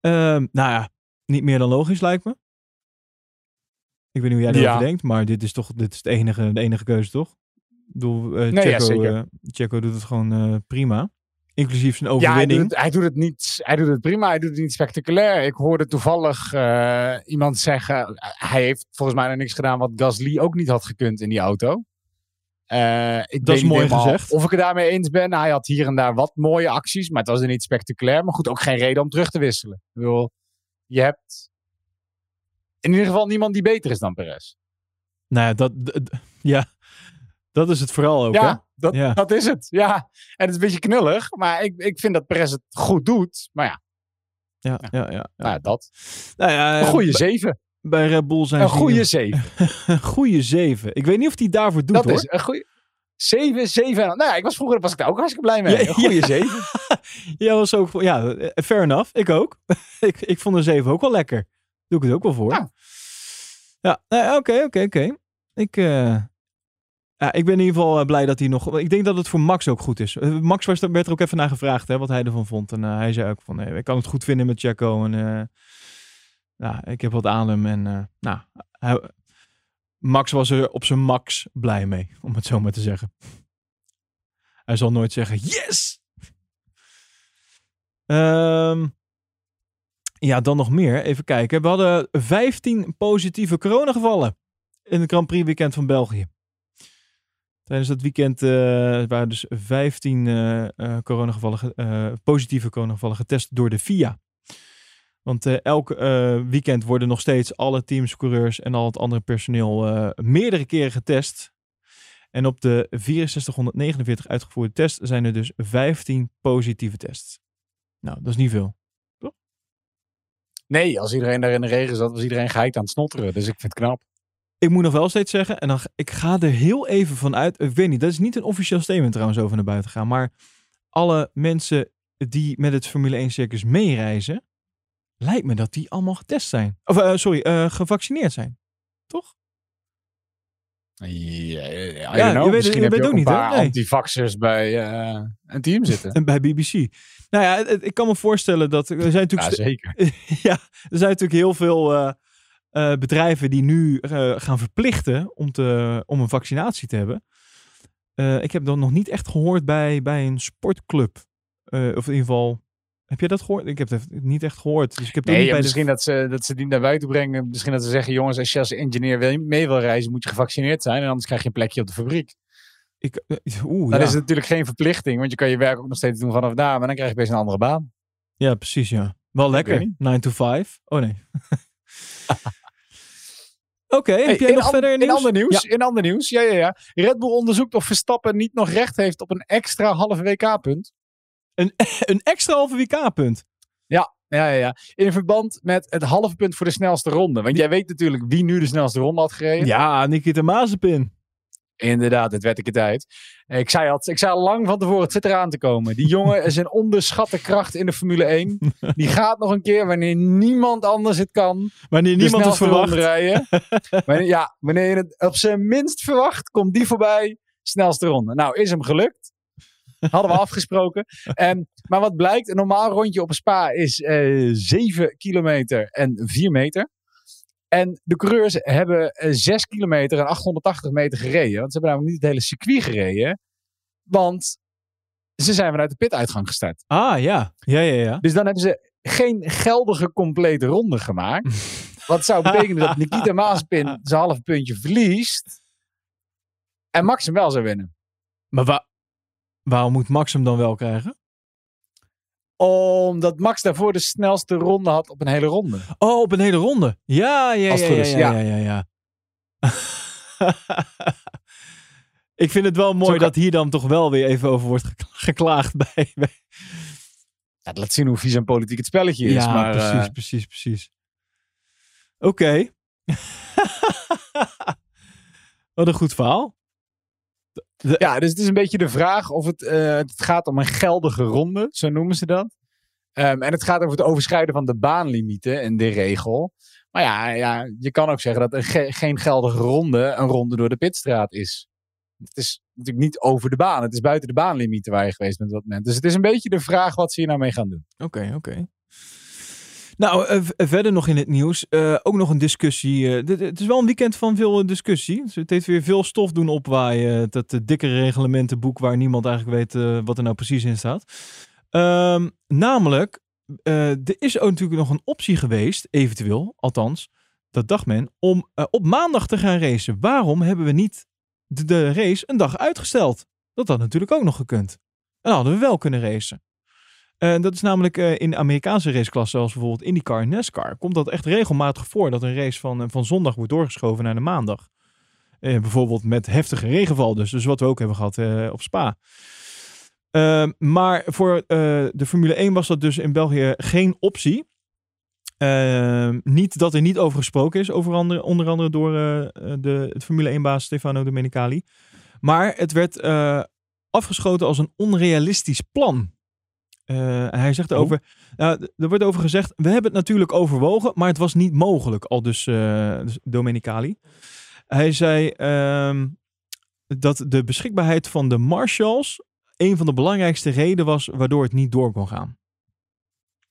Ehm, nou ja, niet meer dan logisch lijkt me. Ik weet niet hoe jij erover Ja. denkt, maar dit is toch dit is de, enige, de enige keuze, toch? Bedoel, eh, Nee, ja, Checo, zeker. Checo doet het gewoon prima. Inclusief zijn Ja, hij overwinning. doet, het, hij, doet het niet, hij doet het prima. Hij doet het niet spectaculair. Ik hoorde toevallig eh, iemand zeggen... eh, hij heeft volgens mij nog niks gedaan wat Gasly ook niet had gekund in die auto. Eh, ik Dat is mooi gezegd. Of ik het daarmee eens ben. Hij had hier en daar wat mooie acties. Maar het was er niet spectaculair. Maar goed, ook geen reden om terug te wisselen. Ik bedoel, je hebt in ieder geval niemand die beter is dan Perez. Nou ja, dat, ja, dat is het vooral ook. hè? Ja, dat, Ja. dat is het. Ja, en het is een beetje knullig. Maar ik, ik vind dat Perez het goed doet. Maar ja, Ja, ja, ja. ja. nou, ja, dat. Nou ja, Een goede zeven. Bij Red Bull zijn Een goede zeven. een goede 7. Ik weet niet of hij daarvoor doet Dat hoor. is een goede. Zeven, zeven. en- Nou ja, ik was vroeger was ik daar ook hartstikke blij mee. Ja, een goede ja. zeven. Ja, was ook, ja, eh, fair enough. Ik ook. ik, ik vond een 7 ook wel lekker. Doe ik het ook wel voor. Ja. Ja, nee, oké, oké, oké. Ik, eh, ja, ik ben in ieder geval eh, blij dat hij nog... Ik denk dat het voor Max ook goed is. Eh, Max was, er- werd er ook even naar gevraagd hè, wat hij ervan vond. En eh, hij zei ook van, nee, ik kan het goed vinden met Checo. En ja, ik heb wat aan hem. En nou, Max was er op zijn max blij mee, om het zo maar te zeggen. Hij zal nooit zeggen, yes! Ehm, ja, dan nog meer. Even kijken. We hadden 15 positieve coronagevallen in het Grand Prix weekend van België. Tijdens dat weekend eh, waren dus 15 eh, eh, coronagevallen, ge- positieve coronagevallen getest door de FIA. Want elk weekend worden nog steeds alle teams, coureurs en al het andere personeel meerdere keren getest. En op de 6449 uitgevoerde test zijn er dus 15 positieve tests. Nou, dat is niet veel. Nee, als iedereen daar in de regen zat, was iedereen geheid aan het snotteren. Dus ik vind het knap. Ik moet nog wel steeds zeggen, en dan, ik ga er heel even van uit. Ik weet niet, dat is niet een officieel statement trouwens over naar buiten gaan. Maar alle mensen die met het Formule 1 circus meereizen, lijkt me dat die allemaal getest zijn. Of eh, sorry, eh, gevaccineerd zijn. Toch? Ja, ja, Ja, know. je weet Misschien je heb weet je ook ook niet, een paar Nee. antivaxers bij eh, een team zitten. En bij BBC. Nou ja, ik kan me voorstellen dat er zijn Ja, natuurlijk, st- zeker. ja, er zijn natuurlijk heel veel eh, bedrijven die nu eh, gaan verplichten om, te, om een vaccinatie te hebben. Eh, ik heb dat nog niet echt gehoord bij, bij een sportclub. Of in ieder geval, heb jij dat gehoord? Ik heb het niet echt gehoord. Dus ik heb Nee, niet bij de- misschien dat ze, dat ze die naar buiten brengen. Misschien dat ze zeggen, jongens, als je als engineer wil- mee wil reizen, moet je gevaccineerd zijn. En anders krijg je een plekje op de fabriek. Ik, oeh, Dan ja. is het natuurlijk geen verplichting, want je kan je werk ook nog steeds doen vanaf daar. Maar dan krijg je best een andere baan. ja, precies, ja. Wel lekker. niet. 9 to 5. Oh nee. Oké, heb Hey, jij nog an- verder in ander nieuws? In ander nieuws, ja, ja, ja. Red Bull onderzoekt of Verstappen niet nog recht heeft op een extra halve WK-punt. Een extra halve WK-punt. Ja, ja, ja. In verband met het halve punt voor de snelste ronde. Want jij weet natuurlijk wie nu de snelste ronde had gereden. Ja, Nikita Mazepin. Inderdaad, het werd ik het uit. Ik zei, al, ik zei al lang van tevoren, het zit eraan te komen. Die jongen is een onderschatte kracht in de Formule 1. Die gaat nog een keer, wanneer niemand anders het kan, Wanneer niemand het verwacht. rijden. wanneer, ja, wanneer je het op zijn minst verwacht, komt die voorbij, snelste ronde. Nou, is hem gelukt. Hadden we afgesproken. En, maar wat blijkt, een normaal rondje op een spa is eh 7 kilometer en 4 meter. En de coureurs hebben eh, 6 kilometer en 880 meter gereden. Want ze hebben namelijk niet het hele circuit gereden. Want ze zijn vanuit de pituitgang gestart. Ah, ja. Ja, ja, ja. Dus dan hebben ze geen geldige complete ronde gemaakt. Wat zou betekenen dat Nikita Mazepin zijn half puntje verliest. En Max hem wel zou winnen. Maar wa- waarom moet Max hem dan wel krijgen? Omdat Max daarvoor de snelste ronde had op een hele ronde. Oh, op een hele ronde. Ja, ja, ja, ja, ja, ja. ja. Ik vind het wel mooi dat hier dan toch wel weer even over wordt gekla- geklaagd bij. bij- Ja, dat laat zien hoe vies en politiek het spelletje is. ja, maar, precies, eh, precies, precies. Oké. Wat een goed verhaal. Ja, dus het is een beetje de vraag of het, eh, het gaat om een geldige ronde. Zo noemen ze dat. Ehm, en het gaat over het overschrijden van de baanlimieten en de regel. Maar ja, ja je kan ook zeggen dat een ge- geen geldige ronde een ronde door de pitstraat is. Het is natuurlijk niet over de baan. Het is buiten de baanlimieten waar je geweest bent op dat moment. Dus het is een beetje de vraag wat ze hier nou mee gaan doen. Oké, oké. Nou, eh, v- verder nog in het nieuws. eh, ook nog een discussie. eh, het is wel een weekend van veel discussie. Dus het heeft weer veel stof doen opwaaien. Dat dikke reglementenboek waar niemand eigenlijk weet eh, wat er nou precies in staat. Ehm, namelijk, eh, er is ook natuurlijk nog een optie geweest, eventueel, althans, dat dacht men, om eh, op maandag te gaan racen. Waarom hebben we niet de, de race een dag uitgesteld? Dat had natuurlijk ook nog gekund. En dan hadden we wel kunnen racen. En dat is namelijk eh, in Amerikaanse raceklassen, zoals bijvoorbeeld IndyCar en NASCAR, komt dat echt regelmatig voor dat een race van, eh, van zondag wordt doorgeschoven naar de maandag. Eh, bijvoorbeeld met heftige regenval, dus, dus wat we ook hebben gehad eh, op Spa. Ehm, maar voor eh, de Formule 1 was dat dus in België geen optie. Ehm, niet dat er niet over gesproken is, over andere, onder andere door eh, de, het Formule 1-baas Stefano Domenicali. Maar het werd eh, afgeschoten als een onrealistisch plan. Uh, hij zegt Oh. over, nou, er wordt over gezegd, we hebben het natuurlijk overwogen, maar het was niet mogelijk, al dus, uh, dus Domenicali. Hij zei ehm, dat de beschikbaarheid van de marshals een van de belangrijkste redenen was waardoor het niet door kon gaan.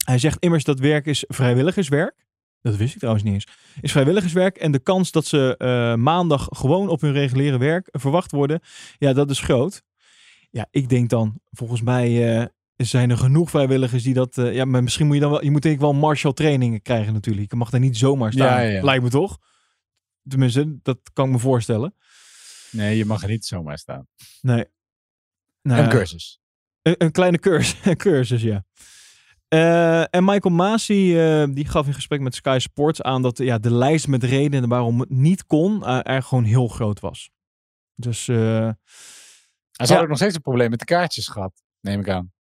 Hij zegt immers dat werk is vrijwilligerswerk. Dat wist ik trouwens niet eens. Is vrijwilligerswerk en de kans dat ze uh, maandag gewoon op hun reguliere werk verwacht worden, ja, dat is groot. Ja, ik denk dan, volgens mij zijn er genoeg vrijwilligers die dat. Uh, ja, maar misschien moet je dan wel. Je moet denk ik wel martial trainingen krijgen natuurlijk. Je mag daar niet zomaar staan. Ja, ja. Lijkt me toch? Tenminste, dat kan ik me voorstellen. Nee, je mag er niet zomaar staan. Nee. Nou, een cursus. Een, een kleine cursus, een cursus, ja. Uh, en Michael Masi uh, die gaf in gesprek met Sky Sports aan dat ja, de lijst met redenen waarom het niet kon, er gewoon heel groot was. Dus. Hij ja. had ook nog steeds een probleem met de kaartjes gehad, neem ik aan.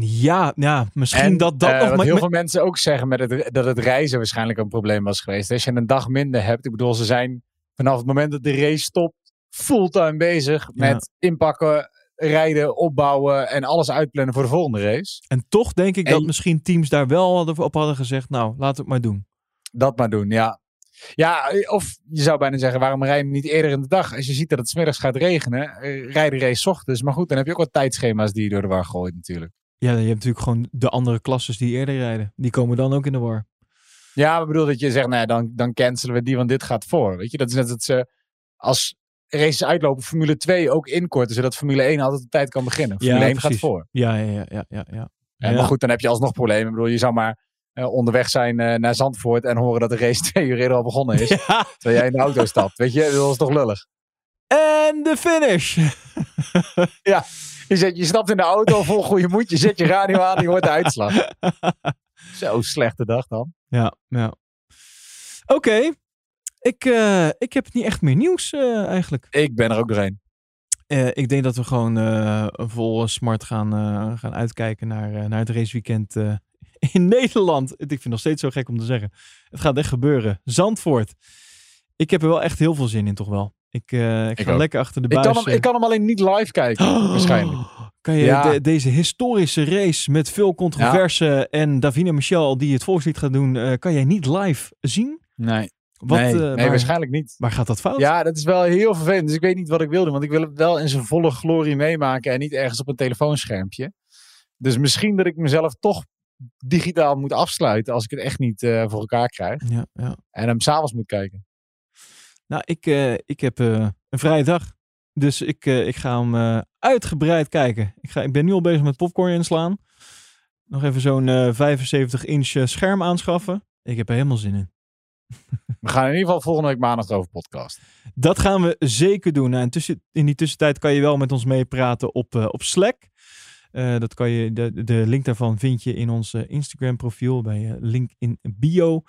Ja, ja misschien en, dat dat uh, nog... Wat heel veel mensen ook zeggen met het, dat het reizen waarschijnlijk een probleem was geweest. Als je een dag minder hebt, ik bedoel, ze zijn vanaf het moment dat de race stopt, fulltime bezig Ja. met inpakken, rijden, opbouwen en alles uitplannen voor de volgende race. En toch denk ik En- dat misschien teams daar wel op hadden gezegd, nou, we het maar doen. Dat maar doen, ja. Ja, of je zou bijna zeggen, waarom rij je hem niet eerder in de dag? Als je ziet dat het smiddags gaat regenen, eh, rij de race 's ochtends. Maar goed, dan heb je ook wat tijdschema's die je door de war gooit natuurlijk. Ja, je hebt natuurlijk gewoon de andere klasses die eerder rijden. Die komen dan ook in de war. Ja, maar ik bedoel dat je zegt, nou ja, dan, dan cancelen we die, want dit gaat voor. Weet je, dat is net dat ze als races uitlopen, Formule 2 ook inkorten, zodat Formule 1 altijd op tijd kan beginnen. Formule 1 gaat voor. Ja, ja, ja, ja, ja. ja. Ja, Ja. Maar goed, dan heb je alsnog problemen. Ik bedoel, je zou maar eh, onderweg zijn eh, naar Zandvoort en horen dat de race twee uur eerder al begonnen is. Ja, Terwijl jij in de auto stapt. Weet je, dat is toch lullig. En de finish. Je, zet, je stapt in de auto vol goede moed, je zet je radio aan en je hoort de uitslag. Zo slechte dag dan. ja, ja. Oké. Ik, eh, ik heb niet echt meer nieuws eh, eigenlijk. Ik ben er ook doorheen. Eh, ik denk dat we gewoon vol smart gaan, gaan uitkijken naar, naar het raceweekend in Nederland. Ik vind het nog steeds zo gek om te zeggen. Het gaat echt gebeuren. Zandvoort. Ik heb er wel echt heel veel zin in, toch wel. Ik, eh, ik Ik ga ook. lekker achter de Ik buis. kan, hem, eh, ik kan hem alleen niet live kijken, waarschijnlijk. Kan je Ja. de- deze historische race met veel controverse en Davina Michel die het volkslied gaat doen, eh, kan jij niet live zien? Nee, Wat, nee, eh, nee waar, waarschijnlijk niet. waar gaat dat fout? Ja, dat is wel heel vervelend. Dus ik weet niet wat ik wil doen. Want ik wil het wel in zijn volle glorie meemaken. En niet ergens op een telefoonschermpje. Dus misschien dat ik mezelf toch digitaal moet afsluiten. Als ik het echt niet eh, voor elkaar krijg. ja, ja. En hem s'avonds moet kijken. Nou, ik, eh, ik heb eh, een vrije dag. Dus ik, eh, ik ga hem uitgebreid kijken. Ik, ga, ik ben nu al bezig met popcorn inslaan. Nog even zo'n eh 75 inch eh, scherm aanschaffen. Ik heb er helemaal zin in. We gaan in ieder geval volgende week maandag over podcast. Dat gaan we zeker doen. Nou, en tussen, in die tussentijd kan je wel met ons meepraten op, op Slack. Dat kan je, de, de link daarvan vind je in ons Instagram profiel bij link in bio.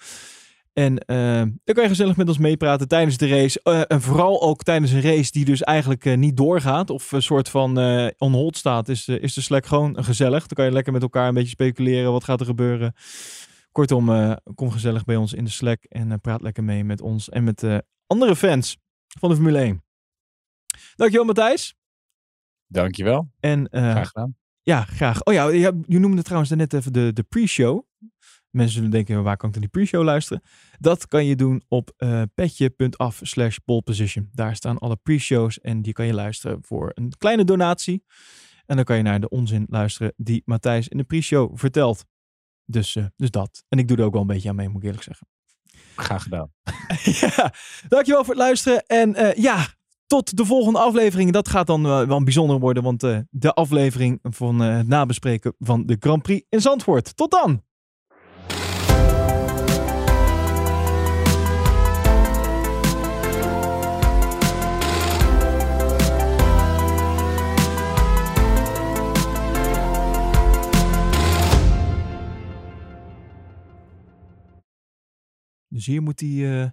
En eh, dan kan je gezellig met ons meepraten tijdens de race. Eh, en vooral ook tijdens een race die dus eigenlijk eh, niet doorgaat. Of een soort van eh on hold staat. Is, de- is de Slack gewoon gezellig. Dan kan je lekker met elkaar een beetje speculeren. Wat gaat er gebeuren? Kortom, kom gezellig bij ons in de Slack. En praat lekker mee met ons en met andere fans van de Formule 1. Dankjewel Matthijs. Dankjewel. En Graag gedaan. ja, graag. Oh ja, je, je noemde trouwens net even de, de pre-show. Mensen zullen denken, waar kan ik dan die pre-show luisteren? Dat kan je doen op eh petje.af slash poleposition. Daar staan alle pre-shows en die kan je luisteren voor een kleine donatie. En dan kan je naar de onzin luisteren die Matthijs in de pre-show vertelt. Dus, eh, dus dat. En ik doe er ook wel een beetje aan mee, moet ik eerlijk zeggen. Graag gedaan. ja, dankjewel voor het luisteren. En eh, ja, tot de volgende aflevering. Dat gaat dan eh, wel bijzonder worden, want de aflevering van het nabespreken van de Grand Prix in Zandvoort. Tot dan! Dus hier moet die, eh,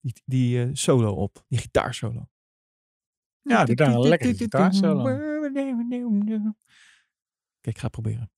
die, die eh, solo op, die gitaarsolo. Ja, doe daar een lekkere gitaarsolo. Kijk, ik ga het proberen.